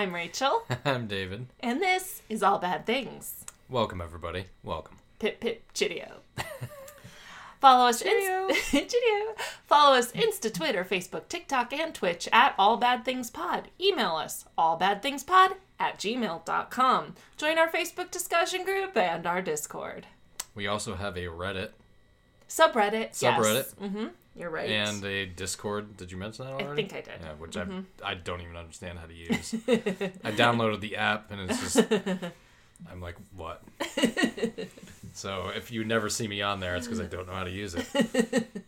I'm Rachel, I'm David. and this is All Bad Things. Welcome, everybody. Welcome. Pip pip chitio. Follow us Chitio. Inst- chitio. Follow us Insta, Twitter, Facebook, TikTok, and Twitch at All Bad Things Pod. Email us allbadthingspod at gmail.com. Join our Facebook discussion group and our Discord. We also have a Reddit Subreddit. Subreddit. Mm-hmm. You're right. and a Discord. Did you mention that already? I think I did. Yeah, which I I don't even understand how to use. I downloaded the app and it's just I'm like, what? so if you never see me on there, it's because I don't know how to use it.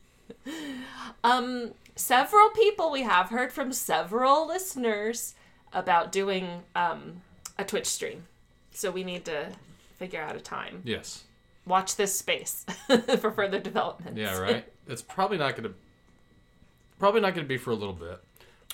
Um, several people we have heard from several listeners about doing um, a Twitch stream. So we need to figure out a time. Yes. Watch this space for further development. Yeah. Right. It's probably not gonna. Probably not gonna be for a little bit.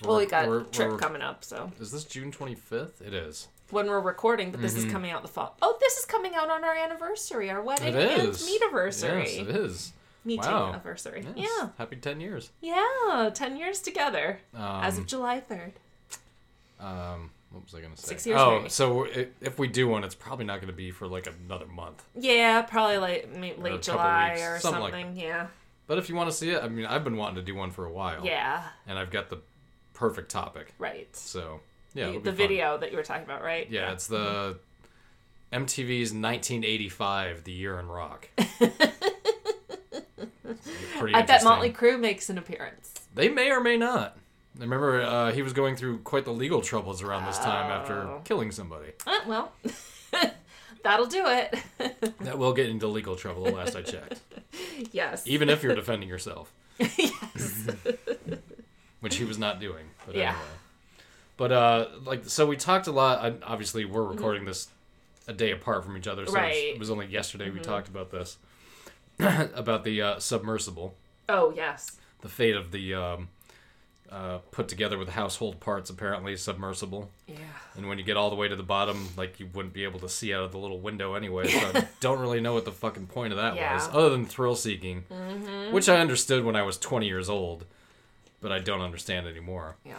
Well, we We're- got we're- a trip we're- coming up, so Is this June 25th? It is. when we're recording, but this is coming out the fall. Oh, this is coming out on our anniversary, our wedding Mm-hmm. And is. meetiversary. Yes, it is. Meeting Wow. anniversary. Yes. Yeah. Happy 10 years. Yeah. Ten years together. Um, as of July third. Um, what was I gonna say? Six years Oh, married. so if we do one, it's probably not gonna be for like another month. Yeah, probably like late July or something something. like yeah. But if you want to see it, I mean, I've been wanting to do one for a while. Yeah. And I've got the perfect topic. Right. So yeah, the the video that you were talking about, right? Yeah, it's the MTV's 1985, The Year in Rock. Pretty I bet. Motley Crue makes an appearance. They may or may not. I remember uh, he was going through quite the legal troubles around this time after Oh. killing somebody. Uh, well, that'll do it. That will get into legal trouble, the last I checked. yes. Even if you're defending yourself, yes. which he was not doing. But Yeah. anyway. But uh, like, so we talked a lot. I, obviously, we're Mm-hmm. recording this a day apart from each other, so Right. it was only yesterday Mm-hmm. we talked about this, about the uh, submersible, Oh yes. the fate of the um, uh, put together with household parts, apparently submersible. Yeah. And when you get all the way to the bottom, like you wouldn't be able to see out of the little window anyway. So I don't really know what the fucking point of that Yeah. was, other than thrill seeking, which I understood when I was 20 years old, but I don't understand anymore. Yeah.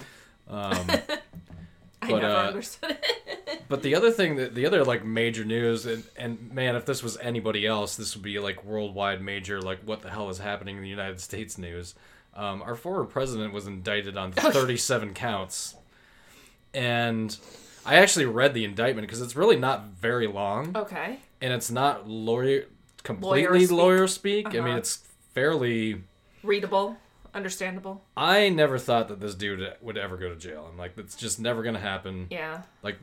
Um, I But, never uh, understood it. but the other thing that the other like major news, and and man, if this was anybody else, this would be like worldwide major. Like what the hell is happening in the United States news? Um, our former president was indicted on 37 counts, and I actually read the indictment because it's really not very long. Okay. and it's not lawyer completely Lawyer speak. lawyer speak. I mean, Uh-huh. it's fairly. Readable. Understandable. I never thought that this dude would ever go to jail. I'm like, that's just never gonna happen. Yeah. Like,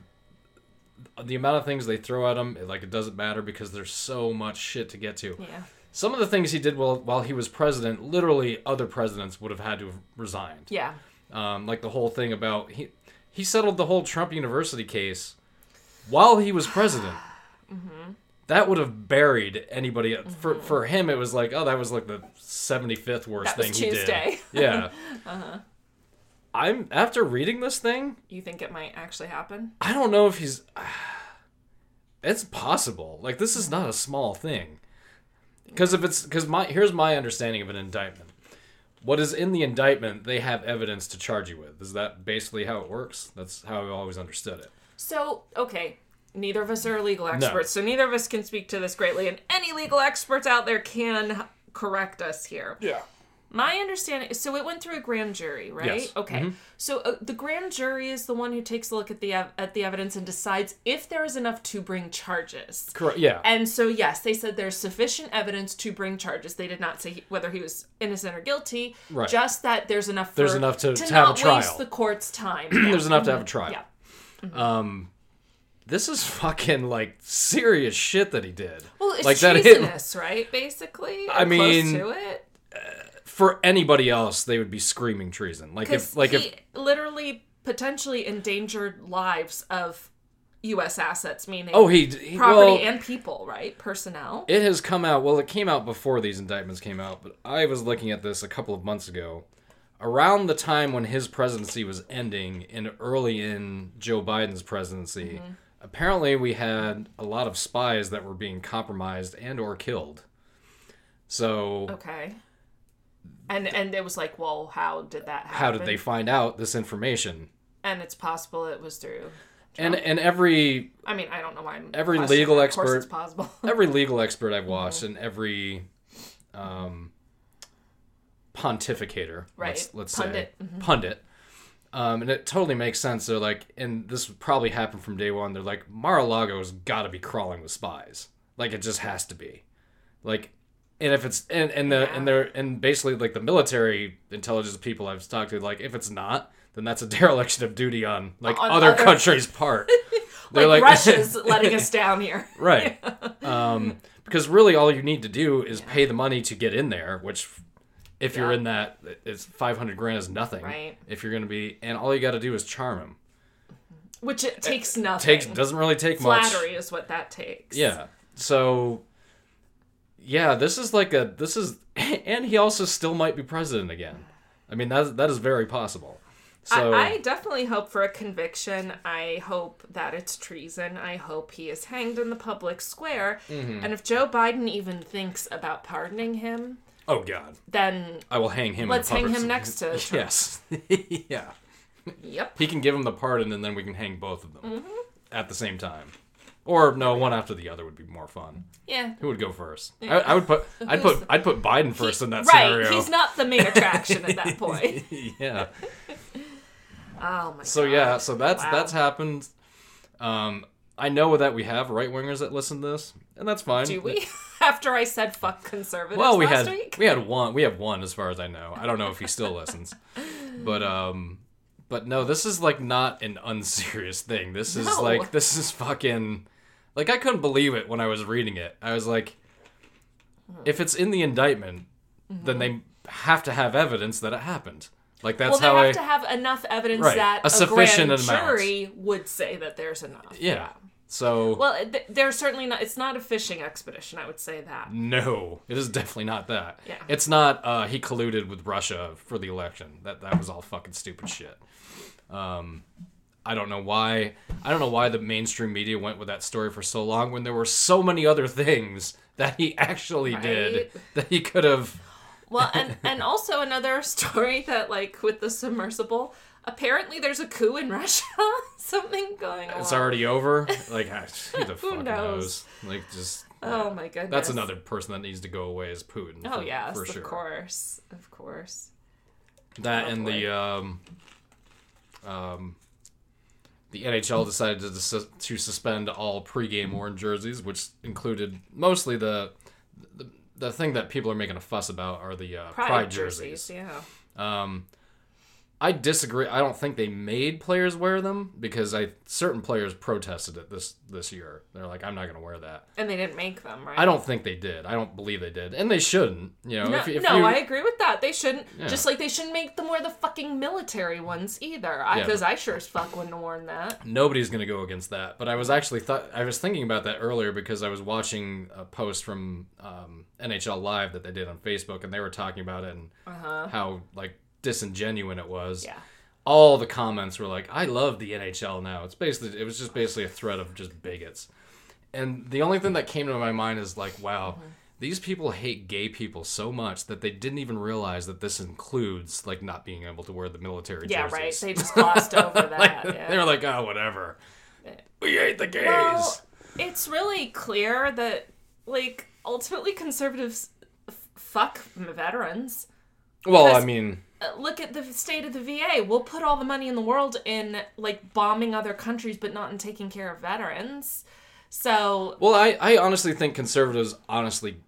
the amount of things they throw at him, like it doesn't matter because there's so much shit to get to. Yeah. Some of the things he did while while he was president, literally other presidents would have had to have resigned. Yeah. Um, like the whole thing about he he settled the whole Trump University case while he was president. Mm-hmm. That would have buried anybody. For for him, it was like, oh, that was like the seventy fifth worst That thing he Tuesday. did. Yeah. Uh-huh. I'm after reading this thing. You think it might actually happen? I don't know if he's. It's possible. Like this is not a small thing. Because if it's because my here's my understanding of an indictment. What is in the indictment, they have evidence to charge you with. Is that basically how it works? That's how I've always understood it. So, okay, neither of us are legal experts, so neither of us can speak to this greatly, and any legal experts out there can correct us here. Yeah. My understanding, so it went through a grand jury, right? Yes. Okay. So uh, the grand jury is the one who takes a look at the ev- at the evidence and decides if there is enough to bring charges. Correct. Yeah. And so yes, they said there's sufficient evidence to bring charges. They did not say he- whether he was innocent or guilty. Right. Just that there's enough. For, There's enough to- to, to have a trial. waste the court's time. There's enough to have a trial. Yeah. Um, this is fucking like serious shit that he did. Well, it's like that hit treasonous, right? Basically, I mean, to it. For anybody else, they would be screaming treason. Like if like he if literally potentially endangered lives of U.S. assets, meaning Oh, he, he property well, and people, right? Personnel. it has come out. Well, it came out before these indictments came out, but I was looking at this a couple of months ago. Around the time when his presidency was ending, and early in Joe Biden's presidency, Mm-hmm. apparently we had a lot of spies that were being compromised and or killed. So okay. And and it was like, well, how did that happen? how did they find out this information? And it's possible it was through. And and every I mean, I don't know why I'm. Every legal that. Of course expert- it's possible. every legal expert I've watched and every um, pontificator, let's, Right. let's Pundit. say pundit, um, and it totally makes sense. They're like, and this would probably happen from day one. They're like, Mar-a-Lago's got to be crawling with spies. Like it just has to be, like, and if it's and and the and they're and basically like the military intelligence people I've talked to, like if it's not, then that's a dereliction of duty on like On other other- countries' part. They're like, Russia's letting us down here. right um, because really all you need to do is pay the money to get in there which if you're in that it's 500 grand is nothing Right. if you're gonna be and all you got to do is charm him Which it takes nothing. takes doesn't really take much Flattery is what that takes. yeah so yeah this is like a this is and he also still might be president again i mean that that is very possible so I, I definitely hope for a conviction. I hope that it's treason. I hope he is hanged in the public square. Mm-hmm. And if Joe Biden even thinks about pardoning him, oh god then i will hang him let's hang him next to Trump. yes yeah Yep. He can give him the pardon, and then we can hang both of them Mm-hmm. at the same time. Or no, one after the other would be more fun. Yeah. Who would go first? I, I would put. I'd put. I'd put Biden first in that right. scenario. He's not the main attraction at that point. yeah. Oh my So god. yeah. So that's Wow. that's happened. Um, I know that we have right wingers that listen to this, and that's fine. Do we? After I said fuck conservatives Well, we last had week? we had one. We have one, as far as I know. I don't know if he still listens, but um, but no, this is like not an unserious thing. This is No. like this is fucking like I couldn't believe it when I was reading it. I was like, if it's in the indictment, then they have to have evidence that it happened. Like that's well, they how have I to have enough evidence Right. that A a, sufficient grand amount. jury would say that there's enough. yeah. So Well, th- they're certainly not. It's not a fishing expedition. I would say that. No, it is definitely not that. Yeah. It's not uh he colluded with Russia for the election. That that was all fucking stupid shit. Um I don't know why I don't know why the mainstream media went with that story for so long when there were so many other things that he actually did that he could have Well, and and also another story that like with the submersible. Apparently, there's a coup in Russia. Something going on. it's already over. Like ah, who the fuck knows? knows? Like just Oh my goodness. that's another person that needs to go away is Putin. Oh for, yes, for of course, of course. That Oh, and boy. the um, um, the NHL decided to to suspend all pregame orange jerseys, which included mostly the the, the thing that people are making a fuss about are the uh, Pride, pride, jerseys. jerseys. yeah. Um, I disagree. I don't think they made players wear them because I certain players protested it this this year. They're like, I'm not going to wear that. And they didn't make them, right? I don't think they did. I don't believe they did, and they shouldn't. You know, No, if, if no you, I agree with that. They shouldn't. Yeah. Just like they shouldn't make them wear the fucking military ones either. Yeah. Because I sure as fuck wouldn't have worn that. nobody's gonna go against that. But I was actually thought I was thinking about that earlier because I was watching a post from um, NHL Live that they did on Facebook, and they were talking about it and how like disingenuous it was. Yeah. All the comments were like, "I love the NHL now." It's basically it was just basically a threat of just bigots. And the only thing that came to my mind is like, wow. Mm-hmm. These people hate gay people so much that they didn't even realize that this includes like not being able to wear the military Yeah, jerseys. right. They just glossed over that. yeah. They were like, oh, whatever. We hate the gays. Well, it's really clear that, like, ultimately conservatives f- fuck veterans. Well, I mean, Look at the state of the VA. We'll put all the money in the world in, like, bombing other countries, but not in taking care of veterans. So, well, I, I honestly think conservatives honestly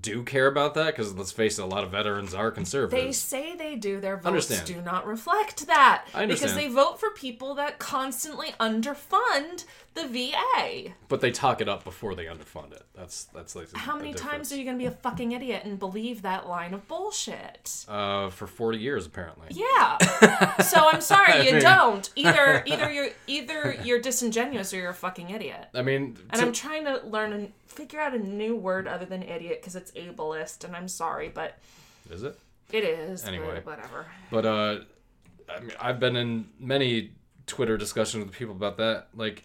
do care about that because let's face it, a lot of veterans are conservative. They say they do. Their votes Understand. do not reflect that. I Because they vote for people that constantly underfund the VA. but they talk it up before they underfund it. That's that's like How many times are you going to be a fucking idiot and believe that line of bullshit? Uh, for forty years apparently. Yeah. so I'm sorry, you mean- don't. Either either you're either you're disingenuous or you're a fucking idiot. I mean, And to- I'm trying to learn and figure out a new word other than idiot because it's ableist, and I'm sorry, but is it? it is. but Anyway. whatever. But uh, I mean, I've been in many Twitter discussions with people about that. Like,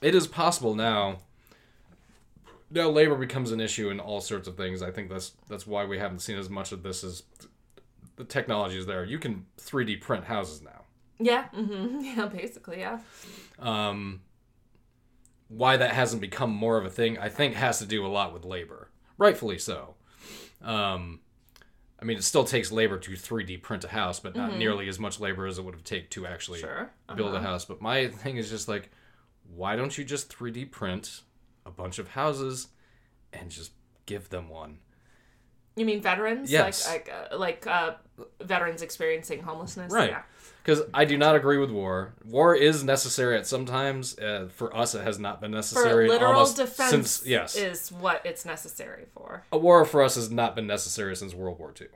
it is possible now. Now labor becomes an issue in all sorts of things. I think that's that's why we haven't seen as much of this as the technology is there. You can 3D print houses now. Yeah. hmm Yeah. Basically, yeah. Um, why that hasn't become more of a thing, I think, has to do a lot with labor, rightfully so. Um, I mean, it still takes labor to 3D print a house, but not nearly as much labor as it would have taken to actually Sure. build a house. But my thing is just like, why don't you just 3D print a bunch of houses and just give them one? You mean veterans? Yes. Like like uh, like uh, veterans experiencing homelessness. Right. Yeah. Because I do not agree with war. War is necessary at some times. Uh, for us, it has not been necessary. For literal almost defense since yes, is what it's necessary for. a war for us has not been necessary since World War II.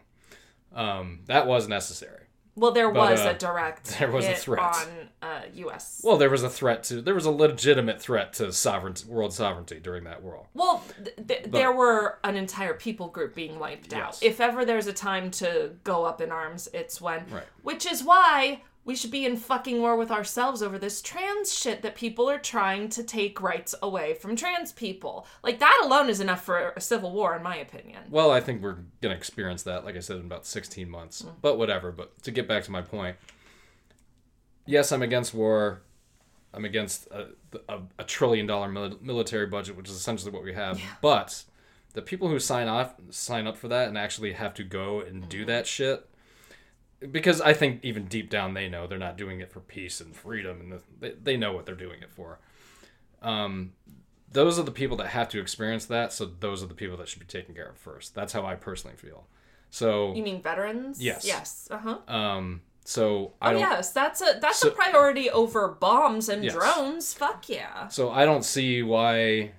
Um, that was necessary. Well, there But, was uh, a direct there was a threat. on uh, U.S. Well, there was a threat to there was a legitimate threat to sovereignty, world sovereignty during that war. Well, th- th- there were an entire people group being wiped out. If ever there's a time to go up in arms, it's when. Right. Which is why we should be in fucking war with ourselves over this trans shit that people are trying to take rights away from trans people. Like, that alone is enough for a civil war, in my opinion. Well, I think we're gonna experience that, like I said, in about sixteen months. Mm. But whatever. But to get back to my point, yes, I'm against war. I'm against a, a, a trillion dollar mil- military budget, which is essentially what we have. But the people who sign off, sign up for that, and actually have to go and do Mm-hmm. that shit, because I think even deep down they know they're not doing it for peace and freedom, and the, they they know what they're doing it for. Um, those are the people that have to experience that, so those are the people that should be taken care of first. That's how I personally feel. So, You mean veterans? Yes. Yes. Uh huh. um, so I Oh don't. yes, that's a that's So- a priority over bombs and Yes. drones. Fuck yeah. So I don't see why.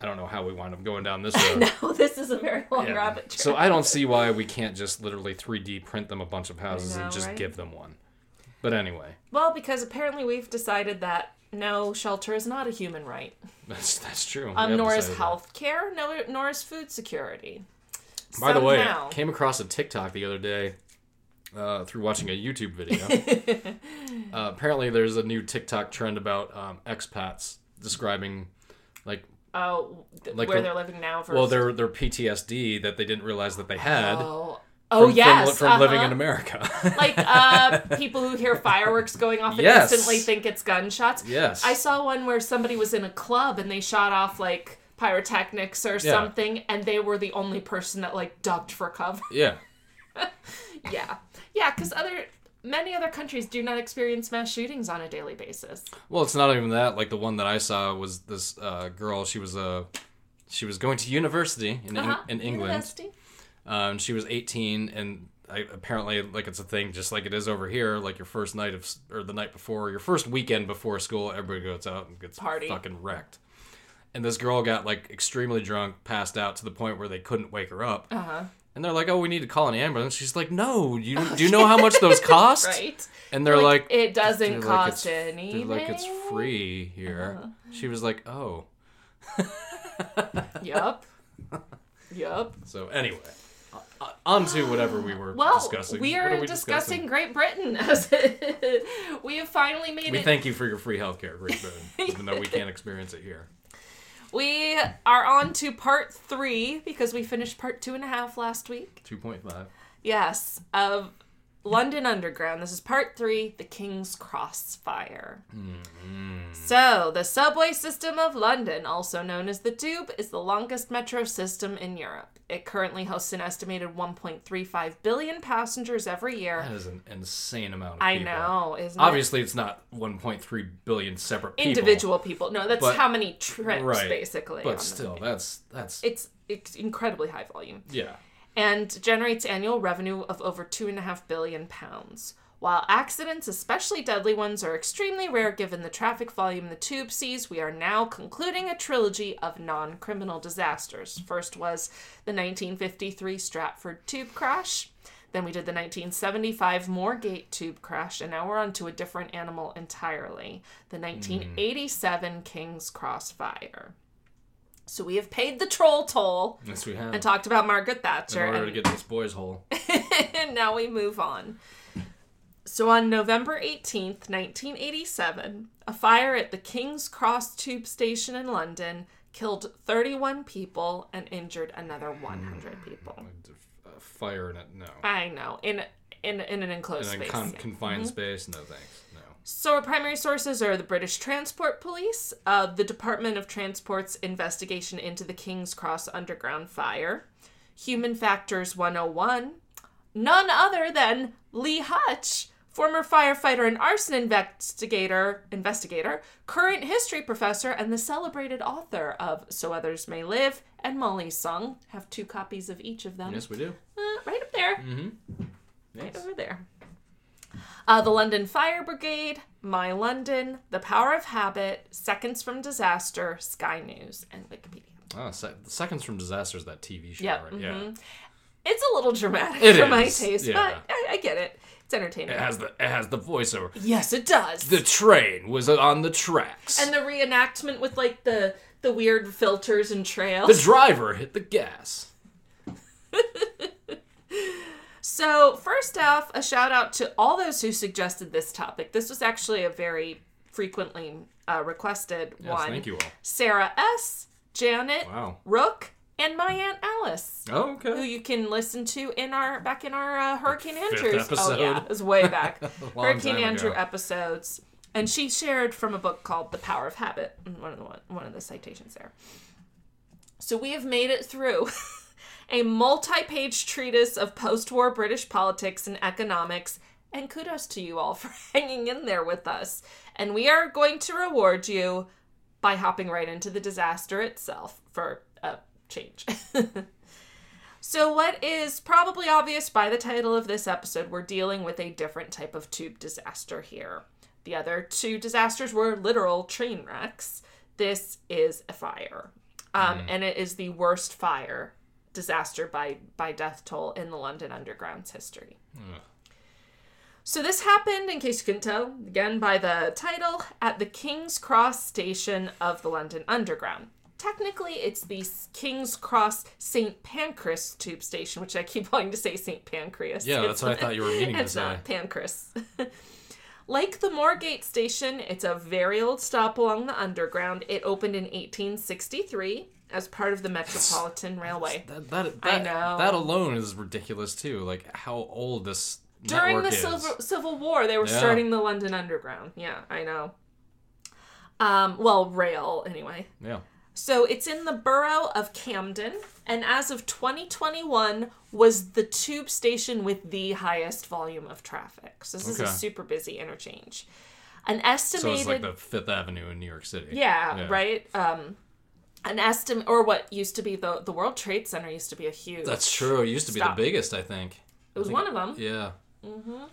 I don't know how we wind up going down this road. No, this is a very long Yeah. rabbit trail. So I don't see why we can't just literally 3D print them a bunch of houses know, and just right? give them one. But anyway, Well, because apparently we've decided that no shelter is not a human right. that's that's true. Um, nor is that. health care, no, nor is food security. By the way, I came across a TikTok the other day uh, through watching a YouTube video. uh, apparently, there's a new TikTok trend about um, expats describing, like, oh, th- Like where the- they're living now. Versus, well, their their PTSD that they didn't realize that they had oh, oh from, yes, from, from living uh-huh. in America. like uh, people who hear fireworks going off and Yes. instantly think it's gunshots. yes, I saw one where somebody was in a club and they shot off like pyrotechnics or something, and they were the only person that like ducked for cover. yeah. yeah, yeah, because other many other countries do not experience mass shootings on a daily basis. Well, it's not even that. Like the one that I saw was this uh, girl. She was a she was going to university in Uh-huh. in England. University. Um, she was 18, and I, apparently, like it's a thing, just like it is over here. Like your first night of, or the night before, your first weekend before school, everybody goes out and gets Party. fucking wrecked. And this girl got like extremely drunk, passed out to the point where they couldn't wake her up. Uh huh. And they're like, "Oh, we need to call an ambulance." She's like, "No, you do you know how much those cost?" Right. And they're like, it doesn't they're like, cost anything. they're like, "It's free here." Uh-huh. She was like, "Oh." yep. yup. So anyway, on to whatever we were Well, discussing. we What are we discussing Great Britain as we have finally made We it. thank you for your free healthcare, Great Britain, even though we can't experience it here. We are on to part three because we finished part two and a half last week. Two point five. Yes, of London Underground. This is part three The King's Cross Fire. Mm-hmm. So, the subway system of London, also known as the Tube, is the longest metro system in Europe. It currently hosts an estimated 1.35 billion passengers every year. That is an insane amount of I people. know, isn't it? Obviously, it's not 1.3 billion separate people. Individual people. No, that's But- how many trips, right? basically. But still, that's that's It's, it's incredibly high volume. yeah. And generates annual revenue of over two and a half billion pounds. While accidents, especially deadly ones, are extremely rare given the traffic volume the tube sees, we are now concluding a trilogy of non criminal disasters. First was the 1953 Stratford tube crash. Then we did the 1975 Moorgate tube crash, and now we're on to a different animal entirely the hmm. 1987 King's Cross fire. So we have paid the troll toll Yes, we have. and talked about Margaret Thatcher. in order to and- get this boys hole. and now we move on. So on November 18th, 1987, a fire at the King's Cross tube station in London killed 31 people and injured another 100 people. Uh, fire in it, no. I know, in in in an enclosed then space. con- confined space, no thanks. So our primary sources are the British Transport Police, uh, the Department of Transport's investigation into the King's Cross Underground fire, Human Factors 101, none other than Lee Hutch, former firefighter and arson investigator, investigator, current history professor, and the celebrated author of So Others May Live and Molly's Song. Have two copies of each of them. Yes, we do. Uh, right up there Right over there. Uh, the London Fire Brigade, My London, The Power of Habit, Seconds from Disaster, Sky News, and Wikipedia. Oh, se- Seconds from Disaster is that TV show, Yep, right? Yeah. It's a little dramatic It for my taste, yeah. but I, I get it. It's entertaining. It has the it has the voiceover. yes, it does. The train was on the tracks. and the reenactment with like the the weird filters and trails. the driver hit the gas. So, first off, a shout out to all those who suggested this topic. This was actually a very frequently uh, requested Yes, one. thank you all. Sarah S., Janet, Wow. Rook, and my aunt Alice, Oh, okay. who you can listen to in our back in our uh, Hurricane fifth Andrews. Oh yeah, it was way back. Hurricane Andrew ago. episodes, and she shared from a book called The Power of Habit. One of the one, one of the citations there. So we have made it through. A multi page treatise of post war British politics and economics, and kudos to you all for hanging in there with us. And we are going to reward you by hopping right into the disaster itself for a change. so, what is probably obvious by the title of this episode, we're dealing with a different type of tube disaster here. The other two disasters were literal train wrecks. This is a fire. Um, And it is the worst fire disaster by, by death toll in the London Underground's history. So this happened, in case you couldn't tell, again by the title, at the King's Cross station of the London Underground. Technically, it's the King's Cross St. Pancras tube station, which I keep wanting to say St. Pancras. Yeah, It's that's what I thought you were meaning to it's say. not Pancras. like the Moorgate station, it's a very old stop along the Underground. It opened in 1863 as part of the Metropolitan Railway. That, that, I know. That alone is ridiculous too. Like how old this During the. Civil, Civil War, they were Yeah. starting the London Underground. Yeah, I know. Um, well, rail anyway. Yeah. So it's in the borough of Camden, and as of 2021, was the tube station with the highest volume of traffic. So this is a super busy interchange. An estimated. So it's like the Fifth Avenue in New York City. yeah, Yeah. right. Um, an estimate, or what used to be the the World Trade Center used to be a huge. That's true. It used to be Stop. the biggest, I think. It was one of them. Yeah. Mm-hmm.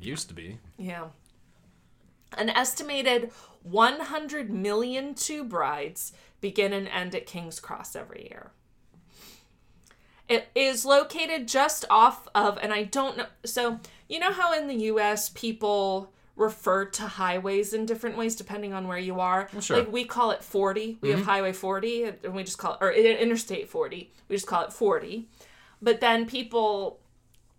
Used to be. Yeah. An estimated 100 million tube rides begin and end at King's Cross every year. It is located just off of, and I don't know. So, you know how in the US people refer to highways in different ways depending on where you are? sure. Like we call it 40. We have Highway 40, and we just call it, or Interstate 40. We just call it 40. But then people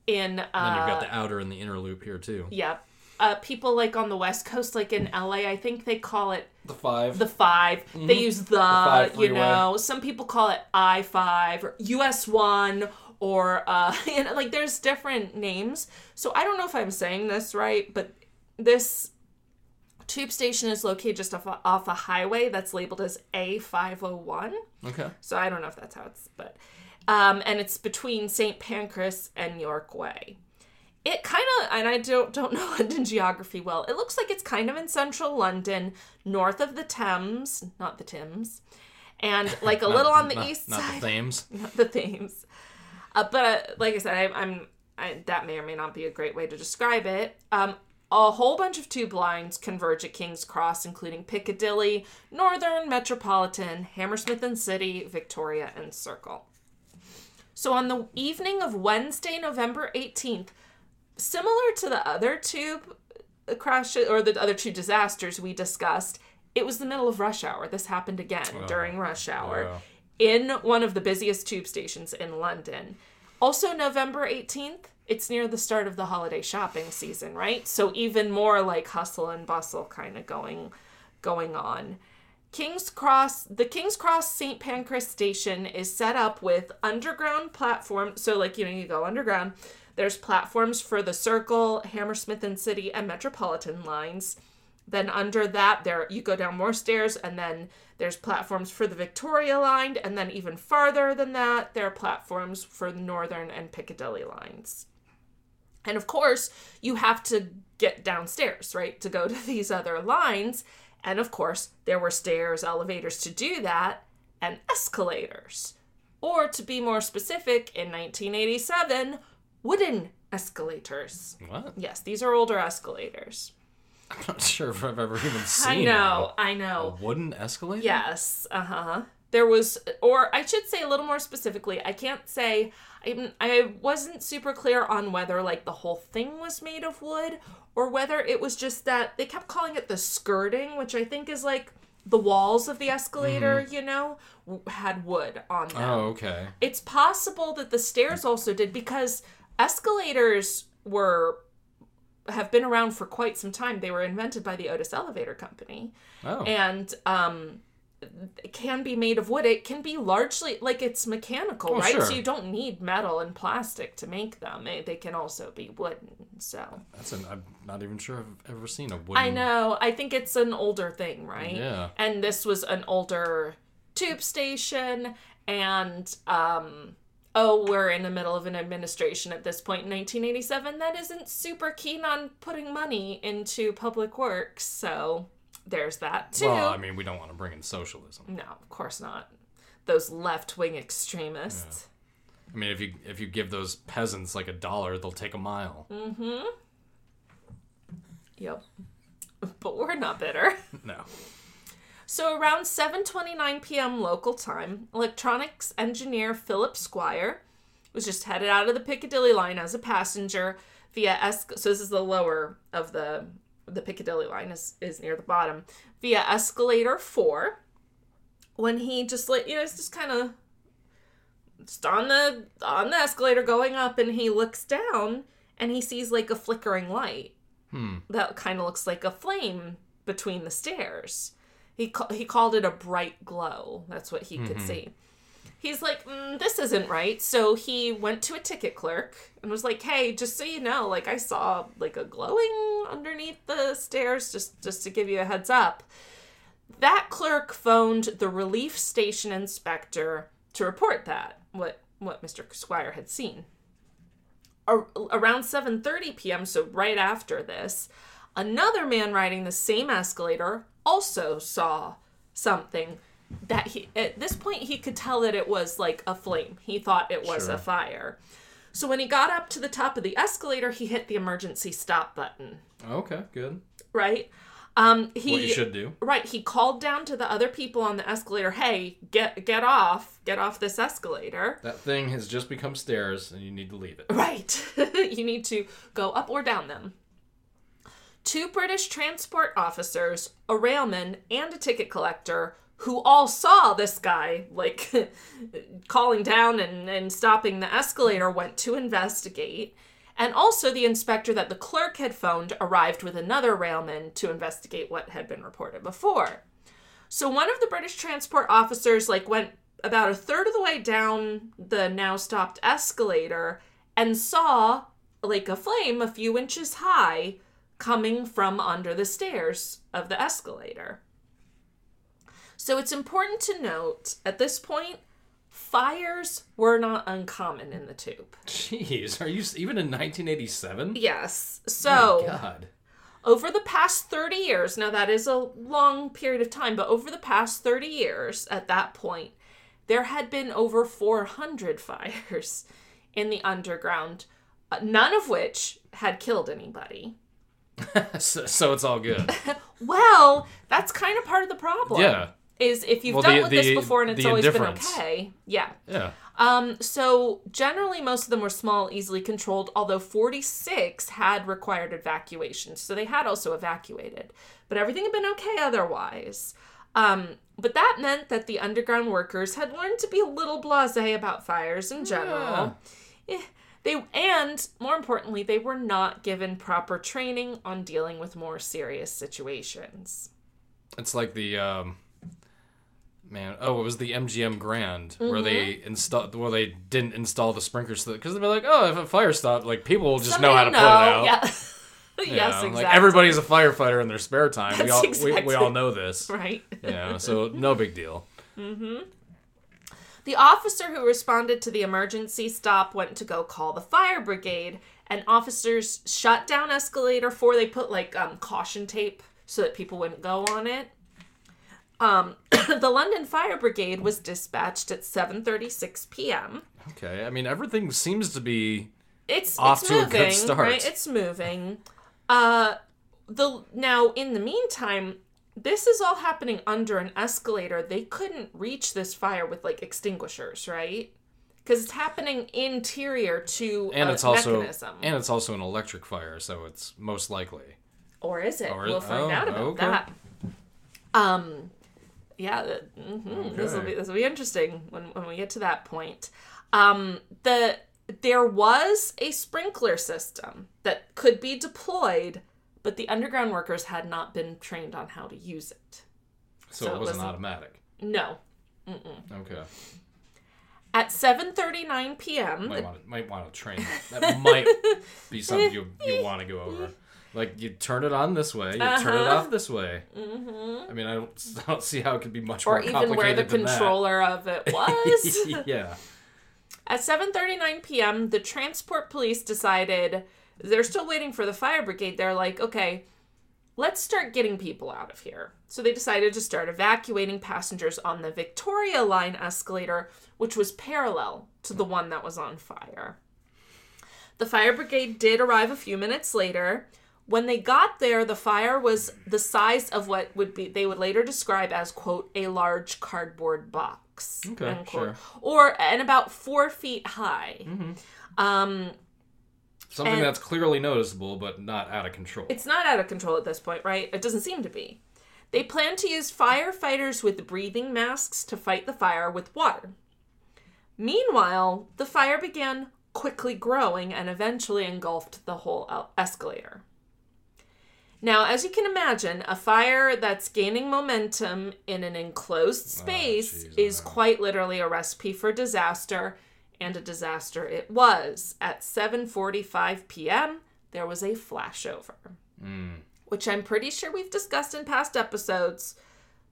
in. Uh, And then you've got the outer and the inner loop here too. yeah. Uh, people like on the West Coast, like in LA, I think they call it The five. the 5 They use the, Mm-hmm. five you know, some people call it I five or US one or uh, you know, like there's different names. So I don't know if I'm saying this right, but this tube station is located just off a, off a highway that's labeled as A501. Okay. So I don't know if that's how it's, but um, and it's between St. Pancras and York Way. It kind of, and I don't don't know London geography well. It looks like it's kind of in central London, north of the Thames, not the Thames, and like a little on the Not- east not side, the Thames. not the Thames. Uh, but uh, like I said, I, I'm I, that may or may not be a great way to describe it. Um, a whole bunch of tube lines converge at King's Cross, including Piccadilly, Northern, Metropolitan, Hammersmith and City, Victoria, and Circle. So on the evening of Wednesday, November 18th, similar to the other tube crashes or the other two disasters we discussed, it was the middle of rush hour. This happened again oh, during rush hour Wow. in one of the busiest tube stations in London. Also, November 18th, it's near the start of the holiday shopping season, right? So even more like hustle and bustle kind of going going on. King's Cross, the King's Cross St. Pancras station is set up with underground platform. So like, you know, you go underground. There's platforms for the Circle, Hammersmith and City and Metropolitan lines. Then under that, there you go down more stairs, and then there's platforms for the Victoria line, and then even farther than that, there are platforms for the Northern and Piccadilly lines. And of course, you have to get downstairs, right, to go to these other lines. And of course, there were stairs, elevators to do that, and escalators. Or to be more specific, in 1987, wooden escalators. What? Yes, these are older escalators. I'm not sure if I've ever even seen I know, one. I A know. wooden escalator? Yes, uh huh. There was, or I should say a little more specifically, I can't say, I, I wasn't super clear on whether like the whole thing was made of wood or whether it was just that they kept calling it the skirting, which I think is like the walls of the escalator, you know, w- had wood on them. Oh, okay. It's possible that the stairs also did because escalators were have been around for quite some time. They were invented by the Otis Elevator Company Oh. and um can be made of wood. It can be largely like it's mechanical, Oh, right? sure. So you don't need metal and plastic to make them. They, they can also be wooden. So That's an. I'm not even sure I've ever seen a wooden. I know. I think it's an older thing, right? Yeah. And this was an older tube station and um oh, we're in the middle of an administration at this point in 1987 that isn't super keen on putting money into public works. So there's that too. Well, I mean, we don't want to bring in socialism. no, of course not. Those left-wing extremists. I mean, if you if you give those peasants like a dollar, they'll take a mile. Mm. Hmm. Yep. But we're not bitter. No. So around 7:29 p.m. local time, electronics engineer Philip Squire was just headed out of the Piccadilly line as a passenger via esc- so this is the lower of the the Piccadilly line is is near the bottom via escalator 4 when he just like you know it's just kind of just on the on the escalator going up and he looks down and he sees like a flickering light Hmm. that kind of looks like a flame between the stairs. He ca- he called it a bright glow. That's what he could see. He's like, mm, this isn't right. So he went to a ticket clerk and was like, hey, just so you know, like I saw like a glowing underneath the stairs, just just to give you a heads up. That clerk phoned the relief station inspector to report that what what Mr. Squire had seen ar- around 7:30 p.m., so right after this, another man riding the same escalator also saw something that he at this point he could tell that it was like a flame. He thought it was Sure. a fire. So when he got up to the top of the escalator, he hit the emergency stop button, Okay, good. right? Um he What you should do. Right, he called down to the other people on the escalator, "Hey, get get off. Get off this escalator." That thing has just become stairs, and you need to leave it. Right. you need to go up or down them. Two British transport officers, a railman, and a ticket collector who all saw this guy, like, calling down and, and stopping the escalator, went to investigate. And also, the inspector that the clerk had phoned arrived with another railman to investigate what had been reported before. So one of the British transport officers like went about a third of the way down the now stopped escalator and saw like a flame a few inches high coming from under the stairs of the escalator. So it's important to note at this point, fires were not uncommon in the tube. Jeez, are you even in 1987? Yes. Oh So my God. over the past 30 years, now that is a long period of time, but over the past 30 years at that point, there had been over 400 fires in the underground, uh, none of which had killed anybody. so, so it's all good. Well, that's kind of part of the problem. Yeah. Is if you've Well, dealt the- with this before and it's always been okay. Yeah. Yeah. Um, so generally most of them were small, easily controlled, although 46 had required evacuation. So they had also evacuated. But everything had been okay otherwise. Um, but that meant that the underground workers had learned to be a little blasé about fires in general. Eh, They and more importantly, they were not given proper training on dealing with more serious situations. It's like the um, man. Oh, it was the MGM Grand where Mm-hmm. they installed where they didn't install the sprinklers because they'd be like, oh, if a fire stopped, like people will just Somebody know how to will put it out. Yeah. Yes, know, exactly. Like everybody's a firefighter in their spare time. we all exactly- we all know this. right. Yeah, so no big deal. The officer who responded to the emergency stop went to go call the fire brigade, and officers shut down escalator four. They put like um, caution tape so that people wouldn't go on it. Um, the London Fire Brigade was dispatched at 7:36 p.m. Okay, I mean everything seems to be It's Off it's to a moving, good start. right? It's moving. Uh, the now in the meantime, this is all happening under an escalator. They couldn't reach this fire with like extinguishers, right? Because it's happening interior to and a it's also mechanism. and it's also an electric fire, so it's most likely. or is it? Or- we'll find oh, out about okay. that. Um, yeah, that, mhm, this will be this will be interesting when when we get to that point. Um, the there was a sprinkler system that could be deployed, but the underground workers had not been trained on how to use it. So, So it wasn't wasn't- automatic. No. Okay, At 7:39 p.m., might want to might want to train. That might be something you you want to go over. Like you turn it on this way, you turn it Uh-huh. off this way. Mm-hmm. I mean, I don't, I don't see how it could be much or more complicated Or even where the controller of it was. yeah. At 7:39 p.m., the transport police decided they're still waiting for the fire brigade. They're like, "Okay, let's start getting people out of here." So they decided to start evacuating passengers on the Victoria line escalator, which was parallel to the one that was on fire. The fire brigade did arrive a few minutes later. When they got there, the fire was the size of what would be they would later describe as quote a large cardboard box. Okay, sure. Or and about four feet high. Um, Something And- that's clearly noticeable, but not out of control. it's not out of control at this point, right? It doesn't seem to be. They plan to use firefighters with breathing masks to fight the fire with water. Meanwhile, the fire began quickly growing and eventually engulfed the whole escalator. Now, as you can imagine, a fire that's gaining momentum in an enclosed oh, space jeez, is quite literally a recipe for disaster, and a disaster it was. At 7:45 p.m., there was a flashover, hmm. which I'm pretty sure we've discussed in past episodes,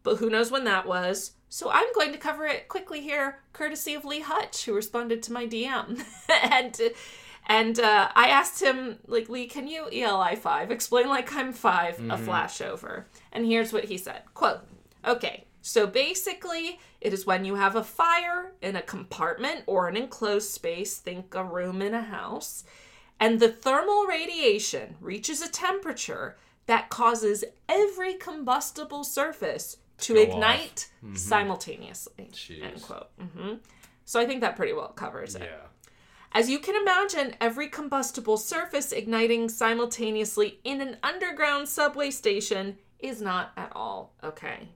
but who knows when that was. So I'm going to cover it quickly here, courtesy of Lee Hutch, who responded to my DM, and and uh, I asked him like Lee, can you ELI five explain like I'm 5 a flashover? And here's what he said: "Quote, okay." So basically, it is when you have a fire in a compartment or an enclosed space, think a room in a house, and the thermal radiation reaches a temperature that causes every combustible surface to Go ignite simultaneously. Jeez. End quote. hmm So I think that pretty well covers it. yeah. As you can imagine, every combustible surface igniting simultaneously in an underground subway station is not at all okay.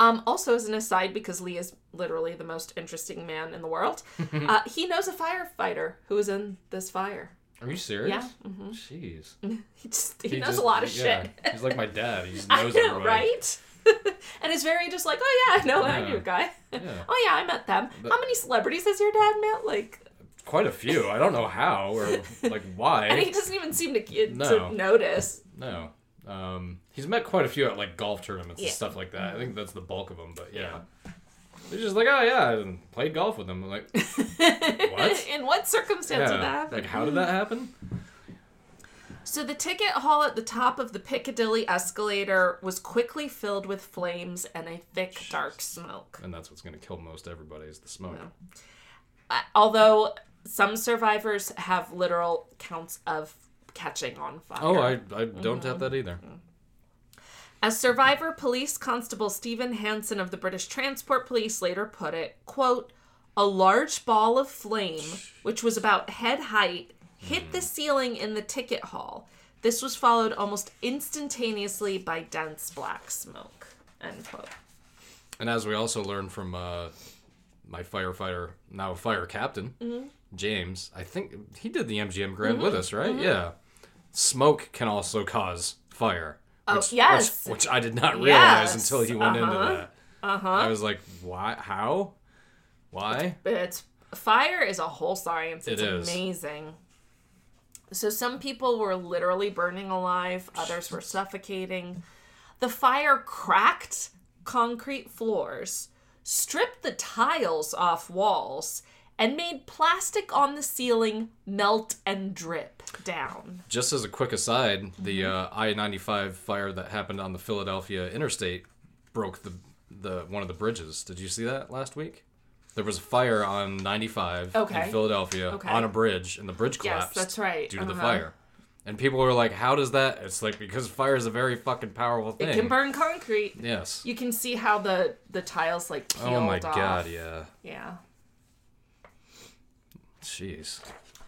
Um, also, as an aside, because Lee is literally the most interesting man in the world, uh, he knows a firefighter who was in this fire. Are you serious? Yeah, mhm. Jeez. He just he, knows just- a lot of yeah, shit. He's like my dad. He just I knows know, everybody. right? and it's very just like, oh yeah, I know, I Yeah. guy. Yeah. oh yeah, I met them. But- How many celebrities has your dad met? Like, Quite a few. I don't know how or like why. and he doesn't even seem to, to No. notice. No. Um, he's met quite a few at like golf tournaments Yeah. and stuff like that. I think that's the bulk of them. But yeah, they're just like, oh yeah, I played golf with him. I'm like, What? In what circumstance would that happen? like how did that happen? So the ticket hall at the top of the Piccadilly escalator was quickly filled with flames and a thick, dark smoke. And that's what's gonna kill most everybody is the smoke. Uh, although some survivors have literal counts of catching on fire. Oh, I I don't Mm-hmm. have that either. As survivor police constable Stephen Hansen of the British Transport Police later put it, quote, a large ball of flame, which was about head height, hit the ceiling in the ticket hall. This was followed almost instantaneously by dense black smoke. End quote. And as we also learned from uh, my firefighter, now fire captain, Mm-hmm. James, I think he did the MGM Grand with us, right? Yeah. Smoke can also cause fire. Oh, which, yes. Which, which I did not realize Yes. until he went into Uh-huh. that. Uh-huh. I was like, why? How? Why? But it's fire is a whole science. It's It is. amazing. So some people were literally burning alive, others were suffocating. The fire cracked concrete floors, stripped the tiles off walls, and made plastic on the ceiling melt and drip down. Just as a quick aside, the uh, I ninety five fire that happened on the Philadelphia interstate broke the the one of the bridges. Did you see that last week? There was a fire on ninety five Okay. in Philadelphia Okay. on a bridge, and the bridge Yes, collapsed. that's right. Due to the Uh-huh. fire, and people were like, "How does that?" It's like because fire is a very fucking powerful thing. It can burn concrete. Yes. You can see how the the tiles like peeled Oh my off. god, yeah. Yeah. Jeez.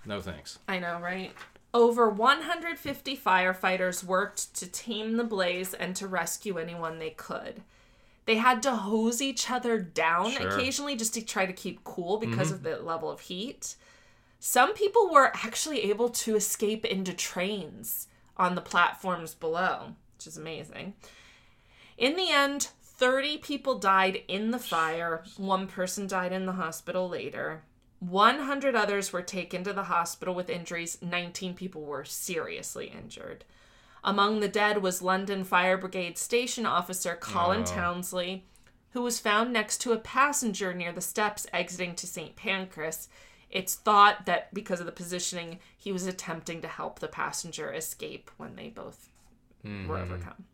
No thanks. I know, right? Over 150 firefighters worked to tame the blaze and to rescue anyone they could. They had to hose each other down Sure. occasionally just to try to keep cool because mm-hmm. of the level of heat. Some people were actually able to escape into trains on the platforms below, which is amazing. In the end, 30 people died in the fire. One person died in the hospital later. 100 others were taken to the hospital with injuries. 19 people were seriously injured. Among the dead was London Fire Brigade station officer Colin Oh. Townsley, who was found next to a passenger near the steps exiting to St. Pancras. It's thought that because of the positioning, he was attempting to help the passenger escape when they both were overcome.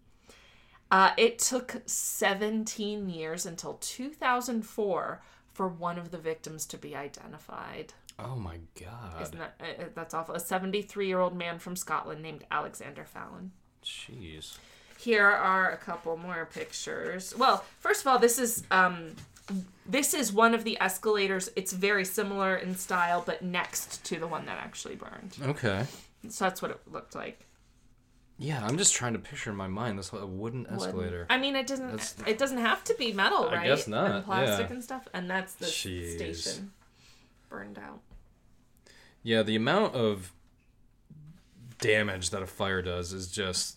Uh, it took 17 years until 2004 for one of the victims to be identified. Oh my god. Isn't that uh, uh, that's awful? A 73 year old man from Scotland named Alexander Fallon. Jeez. Here are a couple more pictures. Well, first of all, this is um, this is one of the escalators. It's very similar in style, but next to the one that actually burned. Okay. So that's what it looked like. Yeah, I'm just trying to picture in my mind this wooden escalator. I mean, it doesn't. That's- It doesn't have to be metal, I right? guess not, And plastic yeah. and stuff. And that's the Jeez. station burned out. Yeah, the amount of damage that a fire does is just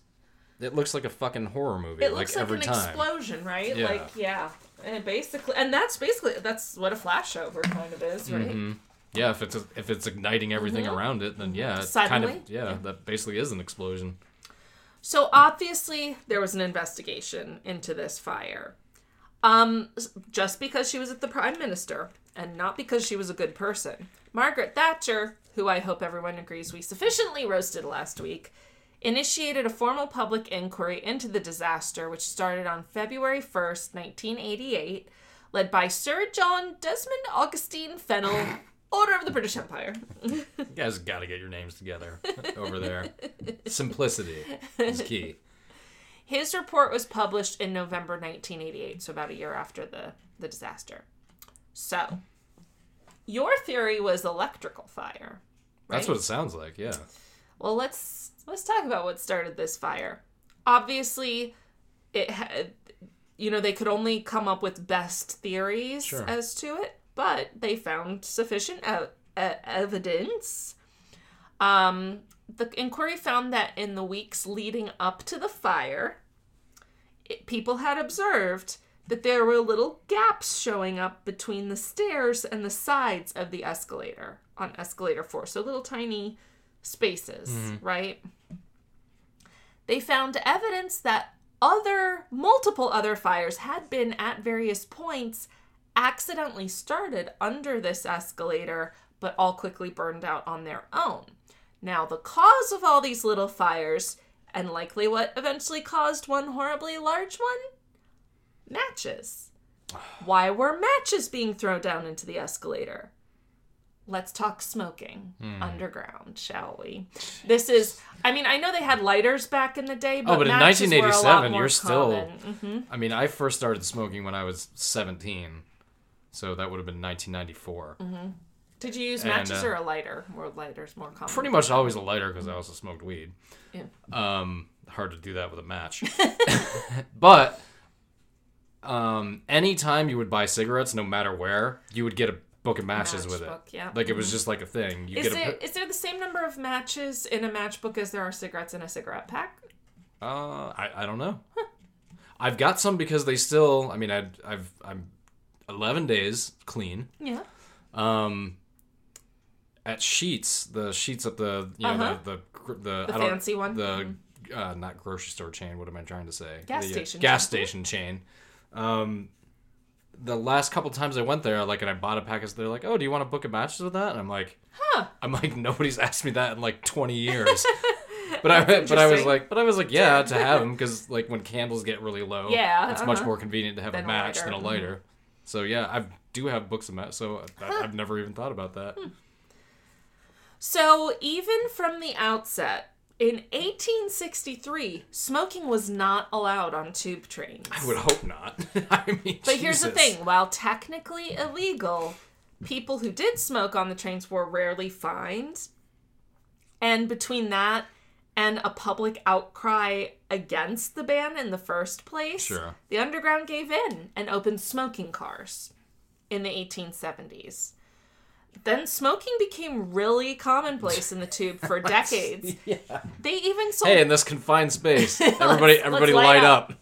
it looks like a fucking horror movie It like looks like every an time. explosion, right? Yeah. Like yeah, and basically, and that's basically that's what a flashover kind of is, right? Mhm. Yeah, if it's if it's igniting everything Mm-hmm. around it, then yeah, it's kind of Suddenly, yeah, that basically is an explosion. So obviously there was an investigation into this fire. Um just because she was at the prime minister and not because she was a good person. Margaret Thatcher, who I hope everyone agrees we sufficiently roasted last week, initiated a formal public inquiry into the disaster which started on February 1st, 1988, led by Sir John Desmond Augustine Fennell, Order of the British Empire. You guys got to get your names together over there. Simplicity is key. His report was published in November 1988, so about a year after the, the disaster. So, your theory was electrical fire. That's what it sounds like. Yeah. Well, let's let's talk about what started this fire. Obviously, it had you know they could only come up with best theories Sure. as to it, but they found sufficient ev- e- evidence. Um, the inquiry found that in the weeks leading up to the fire, it, people had observed that there were little gaps showing up between the stairs and the sides of the escalator on escalator 4. So little tiny spaces, mm-hmm. right? They found evidence that other multiple other fires had been at various points accidentally started under this escalator but all quickly burned out on their own. Now, the cause of all these little fires, and likely what eventually caused one horribly large one? Matches. Why were matches being thrown down into the escalator? Let's talk smoking underground, shall we? This is, I mean, I know they had lighters back in the day, but, Oh, but in matches were a lot 1987, more you're still-. Mhm. I mean, I first started smoking when I was 17, so that would have been 1994. Did you use And, matches uh, or a lighter? Were lighters more common? Pretty much always a lighter because I also smoked weed. Yeah. Um, hard to do that with a match. but um, anytime you would buy cigarettes, no matter where, you would get a book of matches with it. Matchbook, yeah. Like it was just like a thing. You Is get a there pi- is there the same number of matches in a matchbook as there are cigarettes in a cigarette pack? Uh, I, I don't know. I've got some because they still. I mean, I I've I'm 11 days clean. Yeah. Um, at Sheetz, the Sheetz at the you know Uh-huh. the the the, The I don't- fancy one? the uh, not grocery store chain. What am I trying to say? Gas The, uh, station Gas chain. station chain. Um, the last couple times I went there, like, and I bought a package, they're like, "Oh, do you want to book a match with that?" And I'm like, Huh. I'm like, nobody's asked me that in like 20 years. But I, but I was like, but I was like, yeah, to have them because like when candles get really low, Yeah, it's much uh-huh. more convenient to have Than a a match lighter. than a lighter. So yeah, I do have books of match. So I, I've never even thought about that. Hmm. So even from the outset, in 1863, smoking was not allowed on tube trains. I would hope not. I mean, But here's the thing while technically illegal, people who did smoke on the trains were rarely fined. And between that and a public outcry against the ban in the first place, Sure. the Underground gave in and opened smoking cars in the 1870s. Then smoking became really commonplace in the tube for decades. Yeah. They even sold Hey, in this confined space, everybody, let's everybody light light up.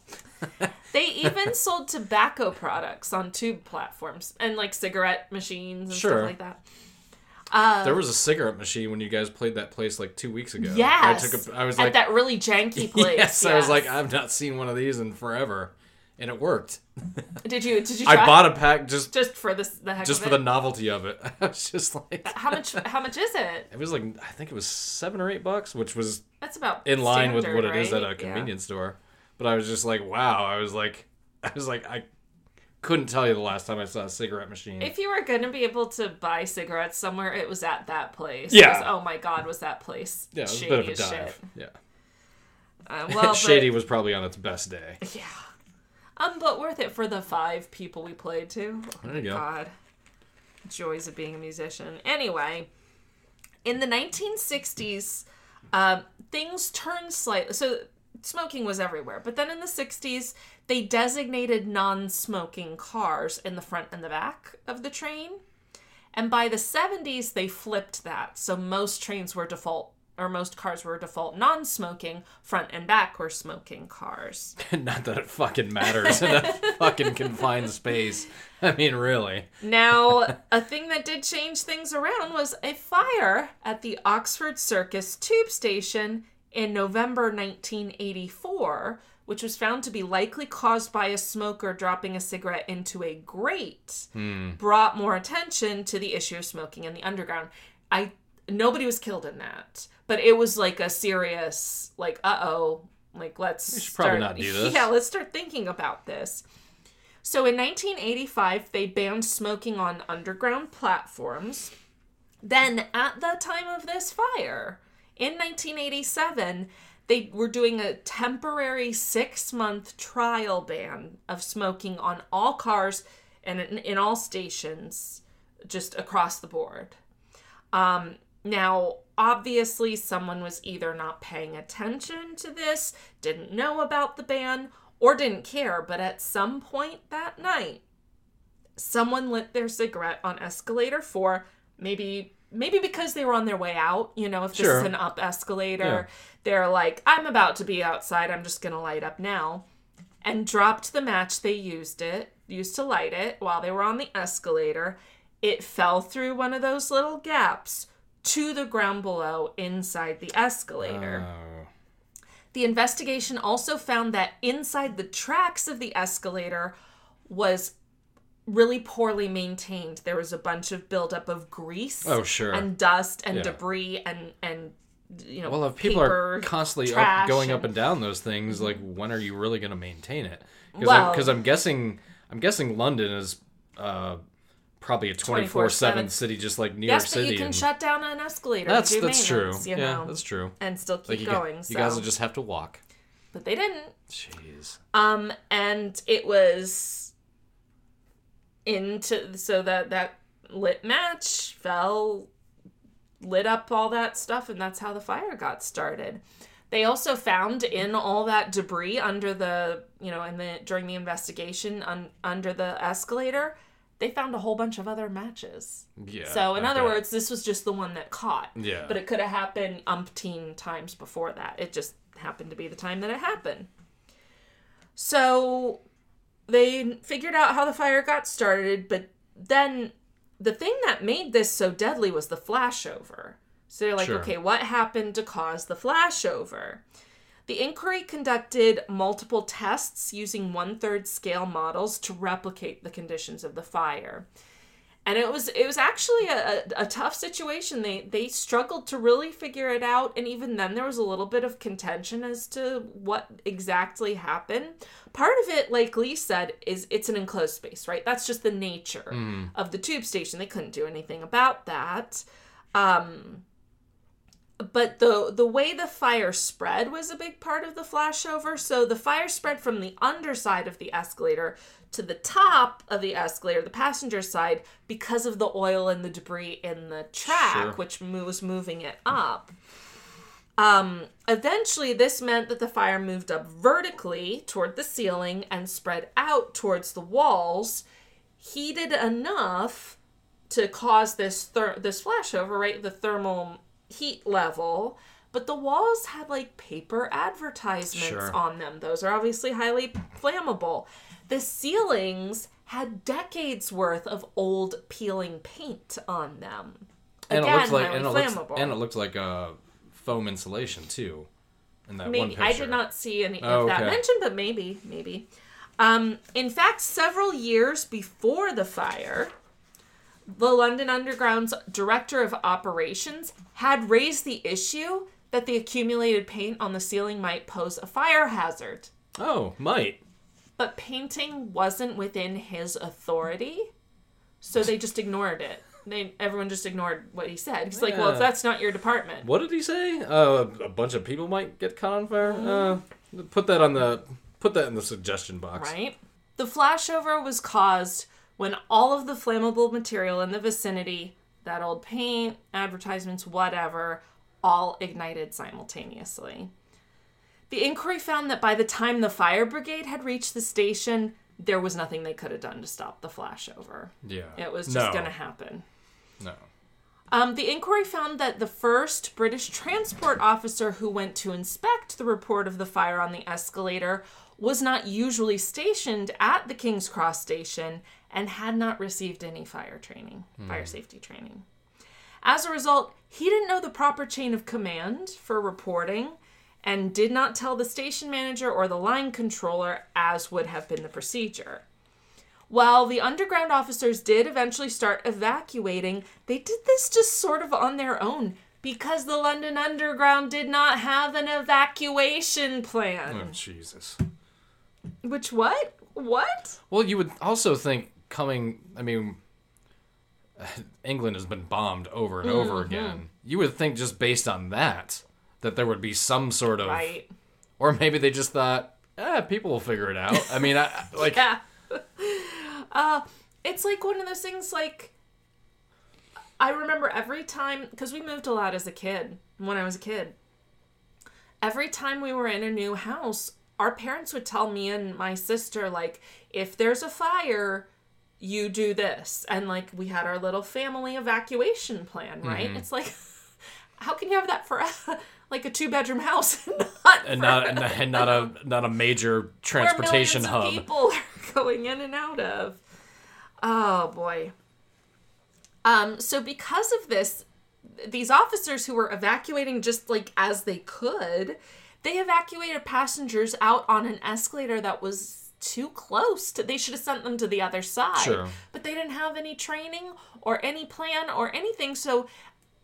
up. They even sold tobacco products on tube platforms and like cigarette machines and Sure. stuff like that. Uh, There was a cigarette machine when you guys played that place like two weeks ago. yes, I took a, I was at like, that really janky place. yes, I was like, I've not seen one of these in forever, and it worked. did you did you try I bought a pack just just for this the heck just for the novelty of it. I was just like, How much? How much is it? it was like I think it was seven or eight bucks, which was That's about in line with standard, what it is at right? a Yeah. convenience store. But I was just like, wow. I was like, I was like, I couldn't tell you the last time I saw a cigarette machine. If you were gonna be able to buy cigarettes somewhere, it was at that place. Yeah. Oh my God, was that place yeah, it was a bit of a dive. shit? Yeah, Uh, well, Shady was probably on its best day. Yeah. Um, but worth it for the five people we played to. There you go. God. Joys of being a musician. Anyway, in the 1960s, um, things turned slightly. So smoking was everywhere. But then in the 60s, they designated non smoking cars in the front and the back of the train. And by the 70s, they flipped that. So most trains were default, or most cars were default non smoking, front and back were smoking cars. Not that it fucking matters in a fucking confined space. I mean, really. Now, a thing that did change things around was a fire at the Oxford Circus tube station in November 1984, which was found to be likely caused by a smoker dropping a cigarette into a grate, hmm. brought more attention to the issue of smoking in the underground. I nobody was killed in that, but it was like a serious like uh-oh, like let's should probably start- not do this. Yeah, let's start thinking about this. So in 1985, they banned smoking on underground platforms. Then, at the time of this fire, in 1987, they were doing a temporary six month trial ban of smoking on all cars and in, in all stations, just across the board. Um, now, obviously, someone was either not paying attention to this, didn't know about the ban, or didn't care, but at some point that night, someone lit their cigarette on escalator 4, maybe maybe because they were on their way out, you know, if this Sure. is an up escalator, Yeah. they're like, I'm about to be outside, I'm just going to light up now. and dropped the match they used it used to light it while they were on the escalator. It fell through one of those little gaps to the ground below inside the escalator. Oh. The investigation also found that inside the tracks of the escalator was really poorly maintained. There was a bunch of buildup of grease Oh, sure. and dust and Yeah. debris and and you know Well, if people paper, are constantly up, going up and- and down those things, like when are you really going to maintain it? Well- Because I'm guessing I'm guessing London is uh, probably a 24 seven city, just like New Yes, York but City. you can and- shut down an escalator. that's that's true. You yeah, know, that's true. and still keep Like you, going. you so. guys will just have to walk. but they didn't. Jeez. Um, and it was into so that that lit match fell, lit up all that stuff, and that's how the fire got started. They also found in all that debris under the, you know, in the during the investigation un, under the escalator, they found a whole bunch of other matches. Yeah. So, in I other words, this was just the one that caught. Yeah. But it could have happened umpteen times before that. It just happened to be the time that it happened. So, they figured out how the fire got started, but then the thing that made this so deadly was the flashover. So, they're like, Sure. okay, what happened to cause the flashover? The inquiry conducted multiple tests using one third scale models to replicate the conditions of the fire. And it was it was actually a, a, a tough situation. They they struggled to really figure it out and even then there was a little bit of contention as to what exactly happened. Part of it like lee said is it's an enclosed space right? That's just the nature of the tube station. They couldn't do anything about that. Um but the the way the fire spread was a big part of the flashover. So the fire spread from the underside of the escalator to the top of the escalator, the passenger side, because of the oil and the debris in the track, Sure. which was moving it up. Um, eventually, this meant that the fire moved up vertically toward the ceiling and spread out towards the walls, heated enough to cause this ther- this flashover, right? The thermal heat level. But the walls had like paper advertisements Sure. on them. Those are obviously highly flammable. The ceilings had decades worth of old peeling paint on them. and Again, it looks like and it looks, flammable. and it looked like a foam insulation too. In that one picture. I did not see any Oh, of that okay. mentioned, but maybe, maybe. Um, in fact, several years before the fire, the London Underground's director of operations had raised the issue that the accumulated paint on the ceiling might pose a fire hazard. Oh, might. But painting wasn't within his authority, so they just ignored it. They everyone just ignored what he said. He's like, "Well, Yeah. that's not your department." What did he say? Uh, a bunch of people might get caught on fire. Uh, put that on the put that in the suggestion box. Right? The flashover was caused when all of the flammable material in the vicinity, that old paint, advertisements, whatever, all ignited simultaneously. The inquiry found that by the time the fire brigade had reached the station, there was nothing they could have done to stop the flashover. Yeah. It was just no. going to happen. No. Um, the inquiry found that the first British transport officer who went to inspect the report of the fire on the escalator was not usually stationed at the King's Cross station and had not received any fire training, hmm. fire safety training. As a result, he didn't know the proper chain of command for reporting and did not tell the station manager or the line controller as would have been the procedure. While the underground officers did eventually start evacuating, they did this just sort of on their own because the London Underground did not have an evacuation plan. Oh Jesus. Which what? What? Well, you would also think coming. I mean, England has been bombed over and over Mm-hmm. again. You would think just based on that that there would be some sort of, Right. or maybe they just thought, ah, people will figure it out. I mean, I- like, Yeah. uh, it's like one of those things like I remember every time because we moved a lot as a kid when I was a kid. Every time we were in a new house, our parents would tell me and my sister like if there's a fire, you do this. And like we had our little family evacuation plan, right? It's like how can you have that for a, like a two bedroom house and not and not and, and not a not a major where transportation of hub. people are going in and out of. Oh boy. Um, so because of this, these officers who were evacuating just like as they could, they evacuated passengers out on an escalator that was too close to they should have sent them to the other side. Sure. But they didn't have any training or any plan or anything, so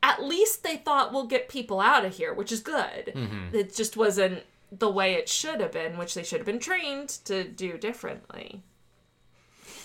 at least they thought we'll get people out of here, which is good. It just wasn't the way it should have been, which they should have been trained to do differently.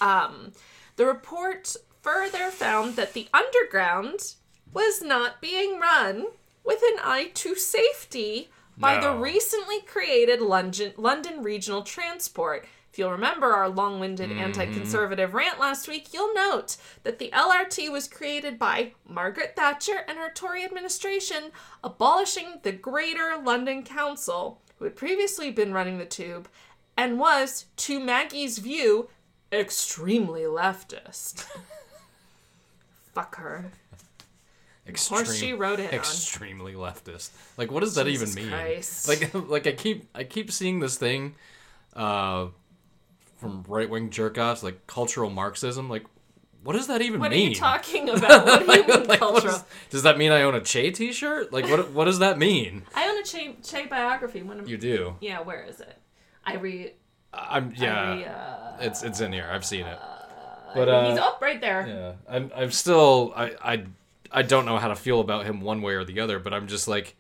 Um, the report further found that the underground was not being run with an eye to safety by the recently created London, London Regional Transport. If you'll remember our long winded Mm-hmm. anti conservative rant last week, you'll note that the LRT was created by Margaret Thatcher and her Tory administration, abolishing the Greater London Council, who had previously been running the tube and was, to Maggie's view, extremely leftist. Fuck her. Extreme, she wrote it on. extremely leftist. Like, what does that even mean? Christ. Like, like I keep I keep seeing this thing, uh, from right wing jerk offs like cultural Marxism. Like, what does that even What mean? are you talking about? What do you mean Like, cultural? is- does that mean I own a Che T-shirt? Like, what what does that mean? I own a Che, che biography. One of You do. yeah, where is it? I read. I'm yeah. re uh, It's it's in here. I've seen it. But uh, he's up right there. Yeah, I'm. I'm still. I. I. I don't know how to feel about him one way or the other. But I'm just like,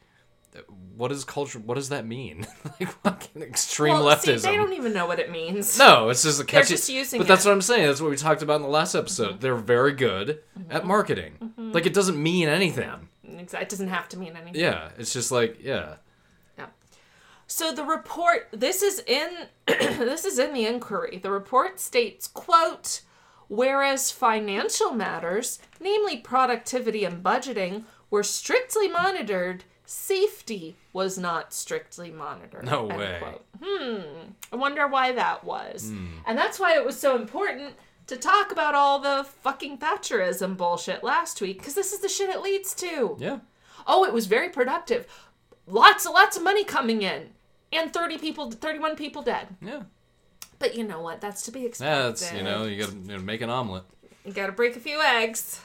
what is culture? What does that mean? like fucking extreme Well, leftism. see, they don't even know what it means. no, it's just a They're just using but that's what I'm saying. That's what we talked about in the last episode. Mm-hmm. They're very good mm-hmm. at marketing. Mm-hmm. Like it doesn't mean anything. It doesn't have to mean anything. Yeah, it's just like yeah. Yeah. So the report this is in this is in the inquiry. The report states, quote, whereas financial matters, namely productivity and budgeting, were strictly monitored, safety was not strictly monitored. No way. quote. Hmm. I wonder why that was. Hmm. And that's why it was so important to talk about all the fucking Thatcherism bullshit last week, because this is the shit it leads to. Yeah. Oh, it was very productive. Lots and lots of money coming in. And 30 people, 31 people dead. Yeah. But you know what? That's to be expected. Yeah, that's you know you gotta you know, make an omelet. You gotta break a few eggs.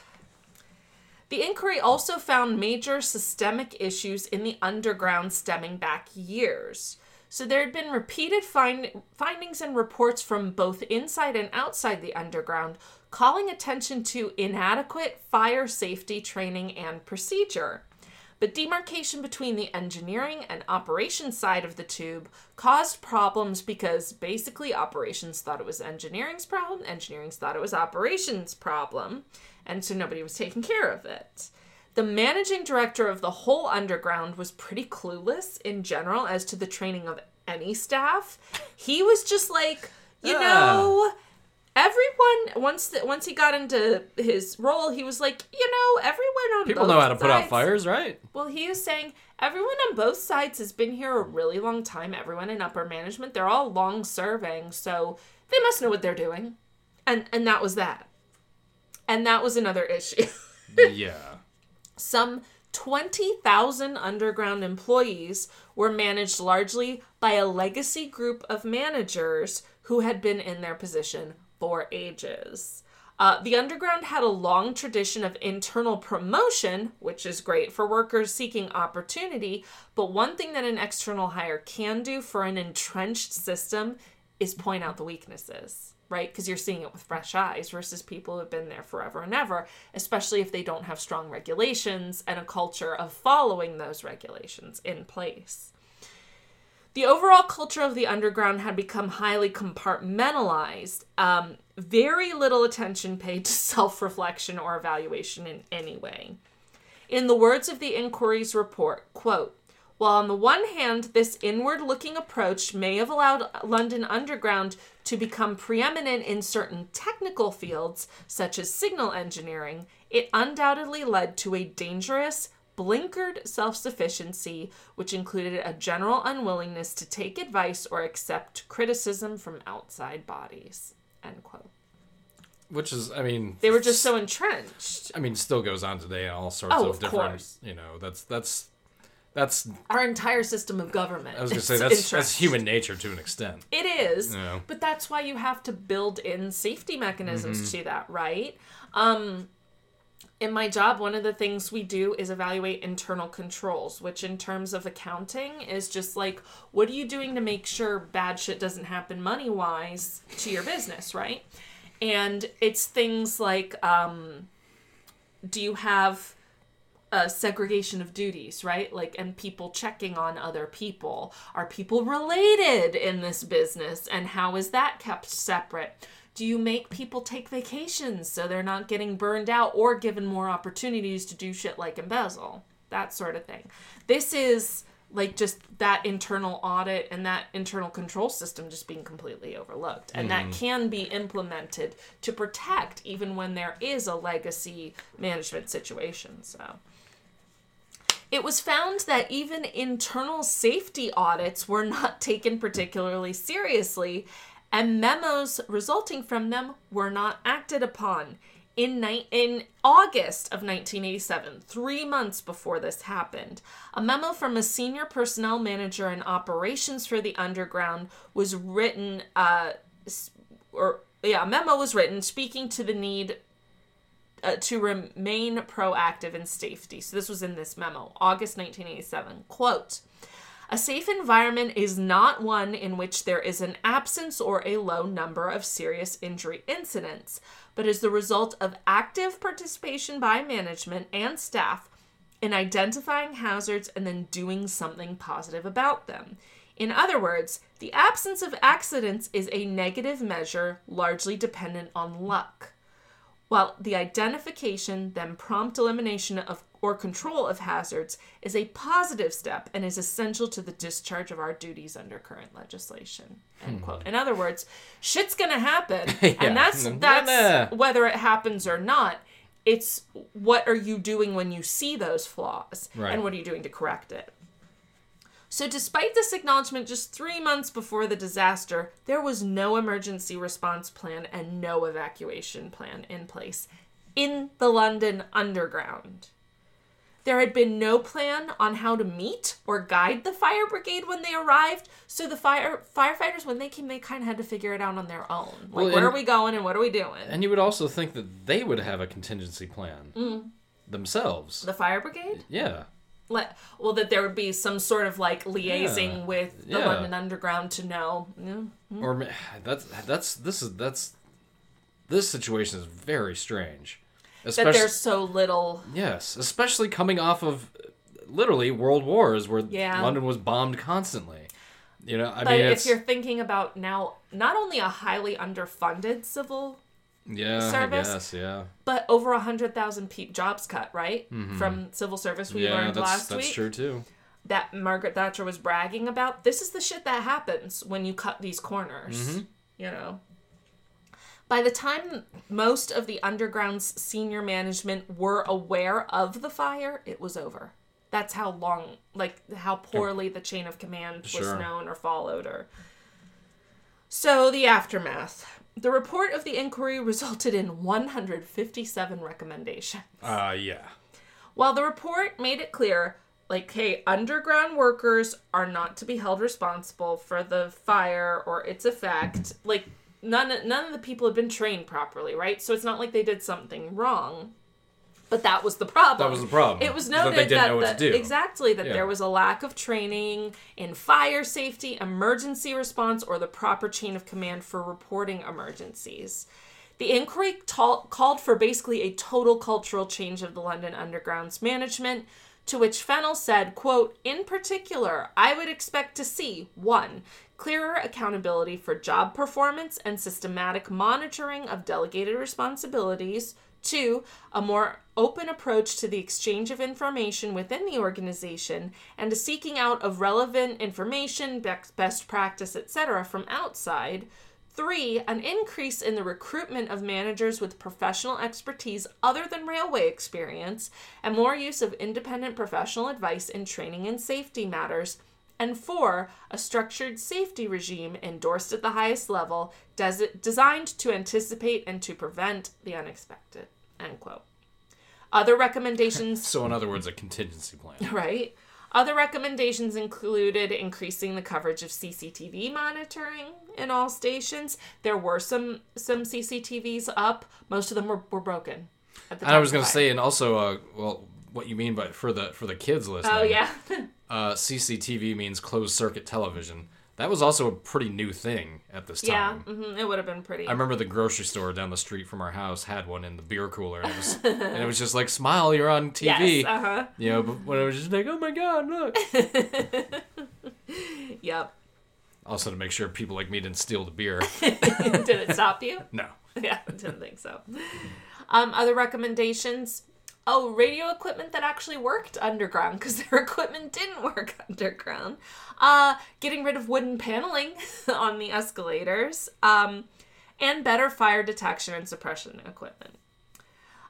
The inquiry also found major systemic issues in the underground stemming back years. So there had been repeated find- findings and reports from both inside and outside the underground calling attention to inadequate fire safety training and procedure. But demarcation between the engineering and operations side of the tube caused problems because basically operations thought it was engineering's problem, engineering's thought it was operations' problem, and so nobody was taking care of it. The managing director of the whole underground was pretty clueless in general as to the training of any staff. He was just like, you Ah. Everyone once the, once he got into his role, he was like, you know, everyone on People know how to put out fires, right? well, he was saying everyone on both sides has been here a really long time. Everyone in upper management, they're all long serving, so they must know what they're doing. And and that was that. And that was another issue. yeah. Some 20,000 underground employees were managed largely by a legacy group of managers who had been in their position for ages. Uh, the underground had a long tradition of internal promotion, which is great for workers seeking opportunity. But one thing that an external hire can do for an entrenched system is point out the weaknesses, right? Because you're seeing it with fresh eyes versus people who've been there forever and ever, especially if they don't have strong regulations and a culture of following those regulations in place. The overall culture of the underground had become highly compartmentalized. Um, very little attention paid to self reflection or evaluation in any way. In the words of the inquiry's report, quote, while on the one hand, this inward looking approach may have allowed London Underground to become preeminent in certain technical fields, such as signal engineering, it undoubtedly led to a dangerous, blinkered self sufficiency, which included a general unwillingness to take advice or accept criticism from outside bodies. End quote. which is, I mean, They were just so entrenched. I mean, still goes on today in all sorts Oh, of of different. course. You know, that's that's that's. Our entire system of government. I was gonna say that's that's human nature to an extent. It is, Yeah. but that's why you have to build in safety mechanisms Mm-hmm. to that, right? Um, in my job, one of the things we do is evaluate internal controls, which, in terms of accounting, is just like, what are you doing to make sure bad shit doesn't happen money wise to your business, right? And it's things like, um, do you have a segregation of duties, right? Like, and people checking on other people. Are people related in this business? And how is that kept separate? Do you make people take vacations so they're not getting burned out or given more opportunities to do shit like embezzle? That sort of thing. This is like just that internal audit and that internal control system just being completely overlooked. And that mm-hmm. can be implemented to protect even when there is a legacy management situation. So. It was found that even internal safety audits were not taken particularly seriously, and memos resulting from them were not acted upon. In, ni- in August of 1987, three months before this happened, a memo from a senior personnel manager in operations for the Underground was written, uh, or yeah, a memo was written speaking to the need uh, to remain proactive in safety. So this was in this memo, August 1987. Quote A safe environment is not one in which there is an absence or a low number of serious injury incidents, but is the result of active participation by management and staff in identifying hazards and then doing something positive about them. In other words, the absence of accidents is a negative measure largely dependent on luck while the identification, then prompt elimination of or control of hazards is a positive step and is essential to the discharge of our duties under current legislation. End quote. Hmm. In other words, shit's gonna happen, Yeah. and that's that's whether it happens or not. It's what are you doing when you see those flaws, Right. and what are you doing to correct it. So, despite this acknowledgement just three months before the disaster, there was no emergency response plan and no evacuation plan in place in the London Underground. There had been no plan on how to meet or guide the fire brigade when they arrived, so the fire firefighters, when they came, they kind of had to figure it out on their own. Like, Well, where are we going and what are we doing? And you would also think that they would have a contingency plan Mm. themselves. the fire brigade? Yeah. Let, well, that there would be some sort of like liaising Yeah. with the Yeah. London Underground to know. Yeah. Or that's that's this is that's this situation is very strange. That Especially there's so little yes, especially coming off of literally world wars where Yeah. London was bombed constantly. You know, I but mean, if it's you're thinking about now not only a highly underfunded civil yeah, service, guess, yeah, but over a hundred thousand pe- jobs cut right from civil service we Mm-hmm. yeah, learned that's last that's week true too. that margaret thatcher was bragging about this is the shit that happens when you cut these corners Mm-hmm. you know by the time most of the underground's senior management were aware of the fire it was over. That's how long like how poorly the chain of command was Sure. known or followed or so the aftermath. The report of the inquiry resulted in 157 recommendations. Uh, yeah, while the report made it clear, like, hey, underground workers are not to be held responsible for the fire or its effect, like, none none of the people had been trained properly, right? So it's not like they did something wrong. But that was the problem. That was the problem, It was that noted they didn't know what that- to do. exactly that Yeah. there was a lack of training in fire safety, emergency response, or the proper chain of command for reporting emergencies. The inquiry tal- called for basically a total cultural change of the London Underground's management, to which Fennell said, quote, In particular, I would expect to see one, clearer accountability for job performance and systematic monitoring of delegated responsibilities. Two, a more open approach to the exchange of information within the organization and a seeking out of relevant information, best practice, etc., from outside. Three, an increase in the recruitment of managers with professional expertise other than railway experience, and more use of independent professional advice in training and safety matters. And four, a structured safety regime endorsed at the highest level, des- designed to anticipate and to prevent the unexpected. End quote. Other recommendations So, in other words, a contingency plan. right? Other recommendations included increasing the coverage of CCTV monitoring in all stations. There were some some CCTVs up. Most of them were, were broken. At the And I was gonna say, and also, uh, well, what you mean by for the for the kids listening? Oh yeah. uh, CCTV means closed circuit television. That was also a pretty new thing at this yeah. time. hmm it would have been pretty. I remember the grocery store down the street from our house had one in the beer cooler, and it was, and it was just like, "Smile, you're on TV." Yes. Uh huh. You know, but when it was just like, "Oh my God, look!" Yep. also to make sure people like me didn't steal the beer. Did it stop you? No. yeah, didn't think so. Um, other recommendations. Oh, radio equipment that actually worked underground because their equipment didn't work underground. Uh, getting rid of wooden paneling on the escalators. Um, and better fire detection and suppression equipment.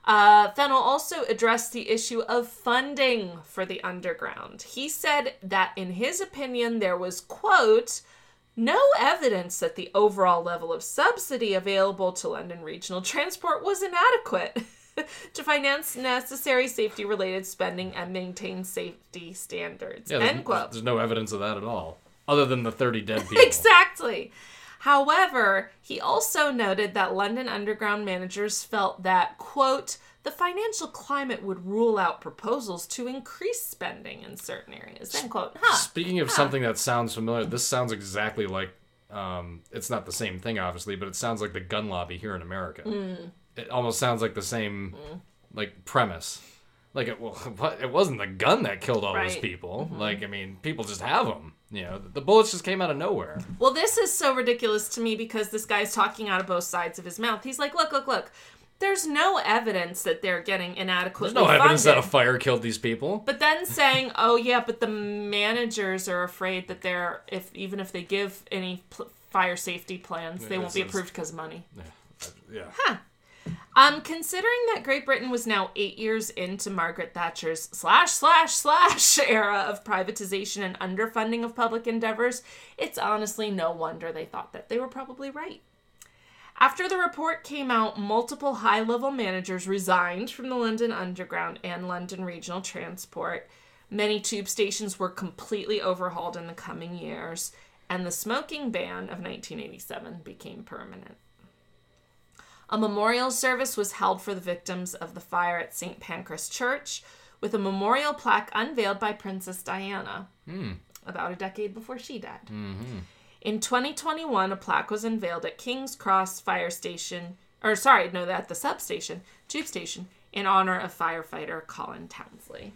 Uh, Fennell also addressed the issue of funding for the underground. He said that, in his opinion, there was, quote, no evidence that the overall level of subsidy available to London Regional Transport was inadequate to finance necessary safety related spending and maintain safety standards. Yeah, there's, End quote. there's no evidence of that at all, other than the 30 dead people. Exactly. However, he also noted that London Underground managers felt that, quote, the financial climate would rule out proposals to increase spending in certain areas, end quote. Huh. Speaking of something that sounds familiar, this sounds exactly like um, it's not the same thing, obviously, but it sounds like the gun lobby here in America. Mm. It almost sounds like the same like premise. Like it, well, it wasn't the gun that killed all those Right. Mm-hmm. people. Like I mean, people just have them. You know, the bullets just came out of nowhere. Well, this is so ridiculous to me because this guy's talking out of both sides of his mouth. He's like, look, look, look. There's no evidence that they're getting inadequately There's no evidence that a fire killed these people. But then saying, "Oh yeah, but the managers are afraid that they're if even if they give any pl- fire safety plans, they Yeah, won't be approved because of money." Yeah. Um, considering that Great Britain was now eight years into Margaret Thatcher's slash slash slash era of privatization and underfunding of public endeavors, it's honestly no wonder they thought that they were probably right. After the report came out, multiple high level managers resigned from the London Underground and London Regional Transport. Many tube stations were completely overhauled in the coming years, and the smoking ban of 1987 became permanent. A memorial service was held for the victims of the fire at St. Pancras Church, with a memorial plaque unveiled by Princess Diana hmm. about a decade before she died. Mm-hmm. In 2021, a plaque was unveiled at King's Cross Fire Station, or sorry, no, at the substation, tube station, in honor of firefighter Colin Townsley.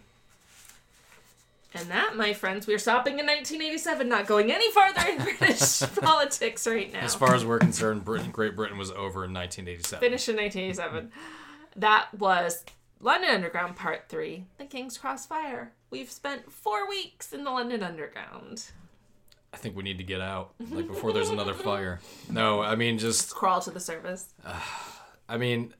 And that, my friends, we're stopping in 1987, not going any farther in British politics right now. As far as we're concerned, Britain, Great Britain was over in 1987. finished in 1987. That was London Underground Part 3, The King's Cross Fire. We've spent four weeks in the London Underground. I think we need to get out, like before there's another fire. No, I mean just Crawl to the service. I mean,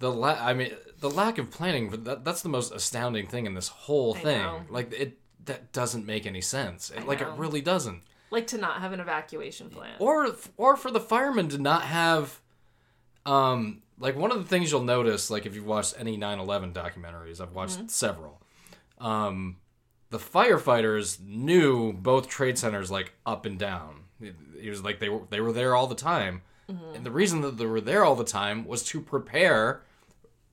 the la- I mean the lack of planning. That, that's the most astounding thing in this whole I thing. know. Like it that doesn't make any sense. It, like know. it really doesn't. Like to not have an evacuation plan. Or or for the firemen to not have, um, like one of the things you'll notice, like if you've watched any 9/11 documentaries, I've watched Mm-hmm. several. Um, the firefighters knew both trade centers like up and down. It, it was like they were they were there all the time, Mm-hmm. and the reason that they were there all the time was to prepare,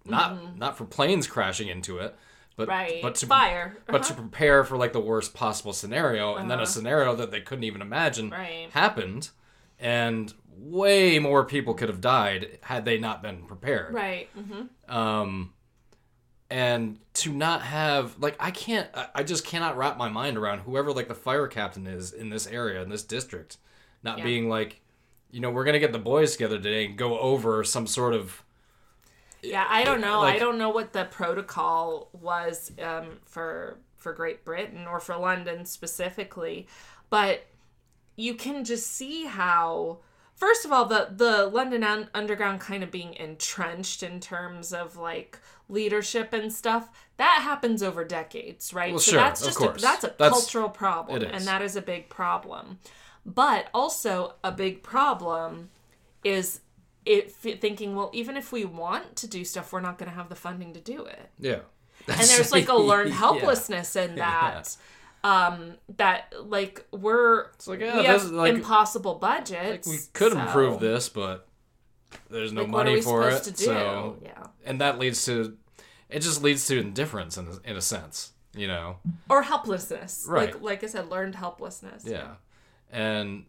not not for planes crashing into it, but Mm-hmm. right. but to Fire. but to Uh-huh. prepare for like the worst possible scenario, and then a Uh-huh. scenario that they couldn't even imagine Right. happened, and way more people could have died had they not been prepared. Right. hmm Um, and to not have like I can't, I- I just cannot wrap my mind around whoever like the fire captain is in this area in this district, not Yeah. being like, you know, we're gonna get the boys together today and go over some sort of Yeah, I don't know. Like- I don't know what the protocol was um, for for Great Britain or for London specifically, but you can just see how first of all, the the London Un- Underground kind of being entrenched in terms of like leadership and stuff that happens over decades, right? Well, so sure, that's of just course. A, that's a That's- cultural problem, and that is a big problem. But also a big problem is it thinking, well, even if we want to do stuff, we're not going to have the funding to do it Yeah. and there's like a learned Yeah. helplessness in that um that like we're it's like, yeah, we have like- impossible budgets We could so, improve this, but there's no like, money for it. to do? So, yeah and that leads to, it just leads to indifference in a, in a sense, you know. or helplessness Right. like like i said learned helplessness Yeah, and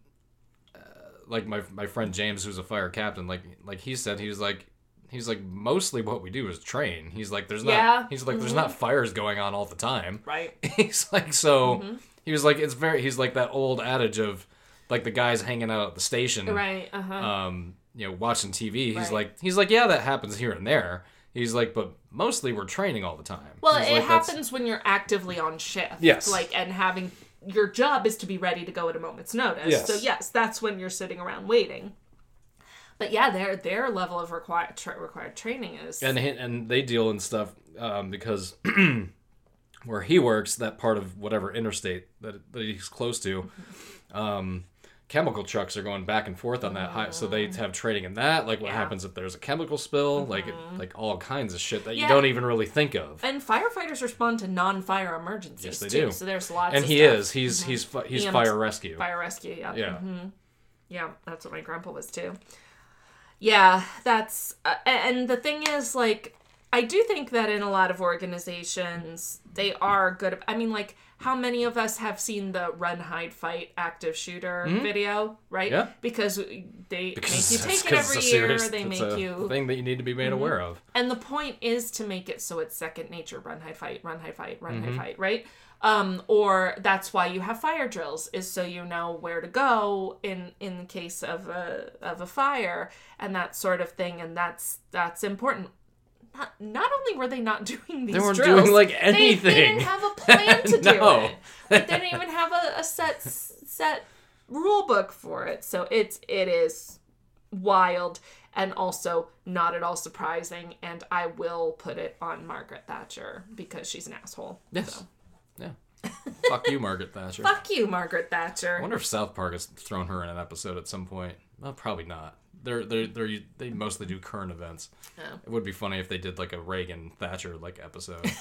like my my friend James, who's a fire captain, like like he said, he was like. He's like mostly what we do is train. He's like there's not. Yeah. Mm-hmm. He's like there's not fires going on all the time. right he's like so. Mm-hmm. He was like it's very. He's like that old adage of like the guys hanging out at the station. right uh-huh um, you know, watching TV. He's Right. like, he's like, yeah, that happens here and there. He's like, but mostly we're training all the time. well He's it like, happens when you're actively on shift Yes. like and having your job is to be ready to go at a moment's notice Yes. so yes that's when you're sitting around waiting but yeah their their level of required tra- required training is and and they deal in stuff um, because where he works, that part of whatever interstate that, that he's close to, um, chemical trucks are going back and forth on that high, so they have trading in that. Like what Yeah. happens if there's a chemical spill, like it, like all kinds of shit that you don't even really think of. And firefighters respond to non-fire emergencies Yes, they too. do. So there's lots. Of And he stuff. is, he's he's fi- he's EMS. fire rescue. fire rescue. Yeah. Yeah. hmm Yeah, that's what my grandpa was too. Yeah, that's uh, and the thing is like I do think that in a lot of organizations they are good. I mean, like how many of us have seen the run, hide, fight active shooter video, right? Yeah. Because they Because make you take it every year. serious- they it's make a you Mm-hmm. thing that you need to be made aware of. and the point is to make it so it's second nature run hide fight run hide fight run Mm-hmm. hide fight right um or that's why you have fire drills is so you know where to go in in case of a of a fire and that sort of thing and that's that's important not, not only were they not doing these things. they weren't drills, doing, like, they- They, didn't have a plan to do No. it. Like, they didn't even have a, a set set rule book for it. So it's it is wild and also not at all surprising. And I will put it on Margaret Thatcher because she's an asshole. Yes. So, Yeah. Fuck you, Margaret Thatcher. fuck you, Margaret Thatcher. I wonder if South Park has thrown her in an episode at some point. Well, probably not. They're they're they they mostly do current events. Oh. It would be funny if they did like a Reagan Thatcher like episode.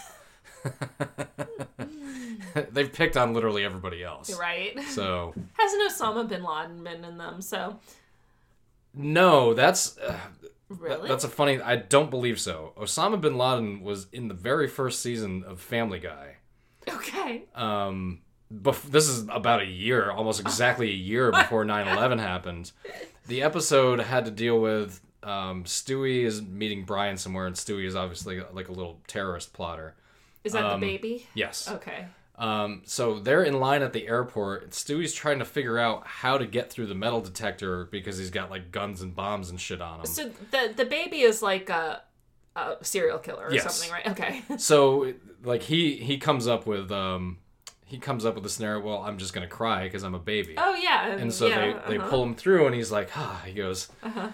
They've picked on literally everybody else. Right? So Hasn't Osama bin Laden been in them? So no, that's uh, really, that's a funny. I don't believe so. Osama bin Laden was in the very first season of Family Guy. okay. um bef- this is about a year almost exactly a year before 9-11 happened the episode had to deal with um, stewie is meeting brian somewhere and stewie is obviously like a little terrorist plotter Is that um, the baby? yes Okay. um, so they're in line at the airport stewie's trying to figure out how to get through the metal detector because he's got like guns and bombs and shit on him So the the baby is like a, a serial killer or Yes. something, right? Okay. so like he he comes up with um he comes up with the scenario well i'm just gonna cry because i'm a baby Oh yeah. And so yeah, they, they uh-huh. pull him through, and he's like, ah, he goes, Uh-huh.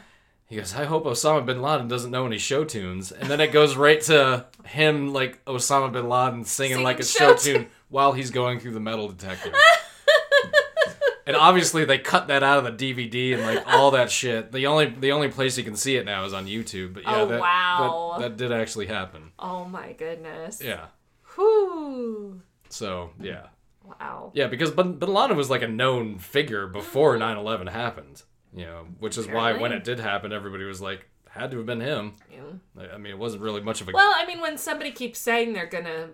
he goes, I hope Osama bin Laden doesn't know any show tunes. And then it goes right to him, like Osama bin Laden singing, Singing like a show show tune while he's going through the metal detector. and obviously they cut that out of the DVD and like all that shit. The only the only place you can see it now is on YouTube. But yeah, Oh, that, wow. that that did actually happen. Oh my goodness. Yeah. Whew. So mm-hmm. yeah. Wow. Yeah, because Bin, Bin Laden was like a known figure before mm-hmm. 9/11 happened. You know, which is why when it did happen, everybody was like, had to have been him. Yeah. I I mean, it wasn't really much of a Well, I mean, when somebody keeps saying they're gonna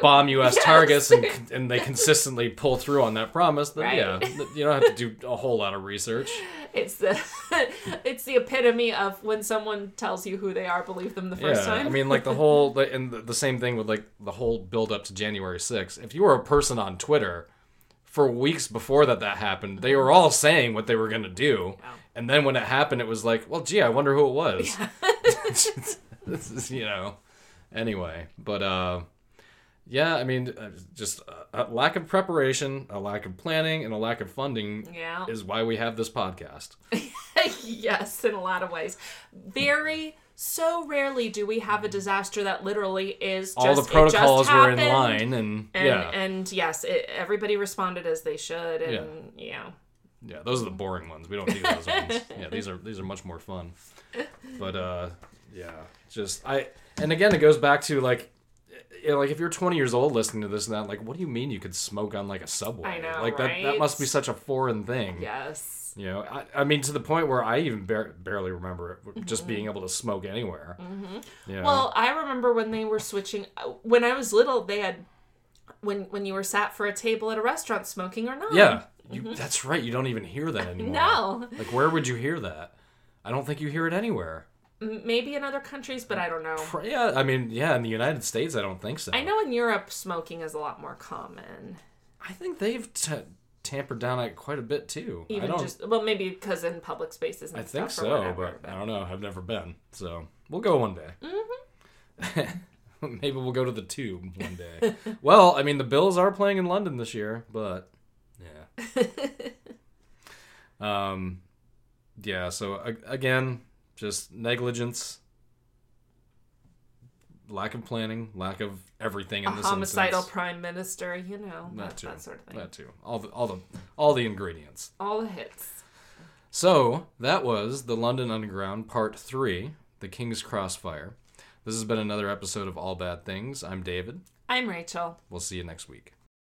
bomb U.S. Yes. targets and and they consistently pull through on that promise, then Right. yeah, you don't have to do a whole lot of research. it's the it's the epitome of when someone tells you who they are, believe them the first yeah, time. I mean, like the whole and the, same thing with like the whole build up to January 6th. If you were a person on Twitter for weeks before that that happened, they were all saying what they were gonna do, Yeah. and then when it happened, it was like, well, gee, I wonder who it was. this is you know. Anyway, but uh, yeah, I mean, uh, just a, a lack of preparation, a lack of planning, and a lack of funding Yeah. is why we have this podcast. yes, in a lot of ways. Very so rarely do we have a disaster that literally is just All the protocols were in line, and, And, yeah, and yes, it, everybody responded as they should, and yeah, yeah, those are the boring ones. We don't do those ones. Yeah, these are these are much more fun. But uh, yeah, just I, and again, it goes back to like. you know, like if you're 20 years old listening to this and that, like, what do you mean you could smoke on like a subway? I know, like that that must be such a foreign thing. yes. You know, I, I mean, to the point where I even bar- barely remember it, Mm-hmm. just being mm-hmm. able to smoke anywhere. Mm-hmm. You know? Well, I remember when they were switching. Uh, when I was little, they had when when you were sat for a table at a restaurant, smoking or not. yeah, you, mm-hmm. that's right. You don't even hear that anymore. No. Like, where would you hear that? I don't think you hear it anywhere. Maybe in other countries, but I don't know. Yeah, I mean, yeah, in the United States, I don't think so. I know in Europe, smoking is a lot more common. I think they've t- tampered down it quite a bit too. I Even just well, maybe because in public spaces. And I think stuff so, whatever, but I don't know. I've never been, so we'll go one day. Mm-hmm. Maybe we'll go to the tube one day. well, I mean, the Bills are playing in London this year, but yeah. um, yeah. So again, just negligence, lack of planning, lack of everything in a this homicidal instance. prime minister, you know, That that, sort of thing. That too. All the all the all the ingredients. All the hits. So that was the London Underground Part 3, The King's Cross Fire. This has been another episode of All Bad Things. I'm David. I'm Rachel. We'll see you next week.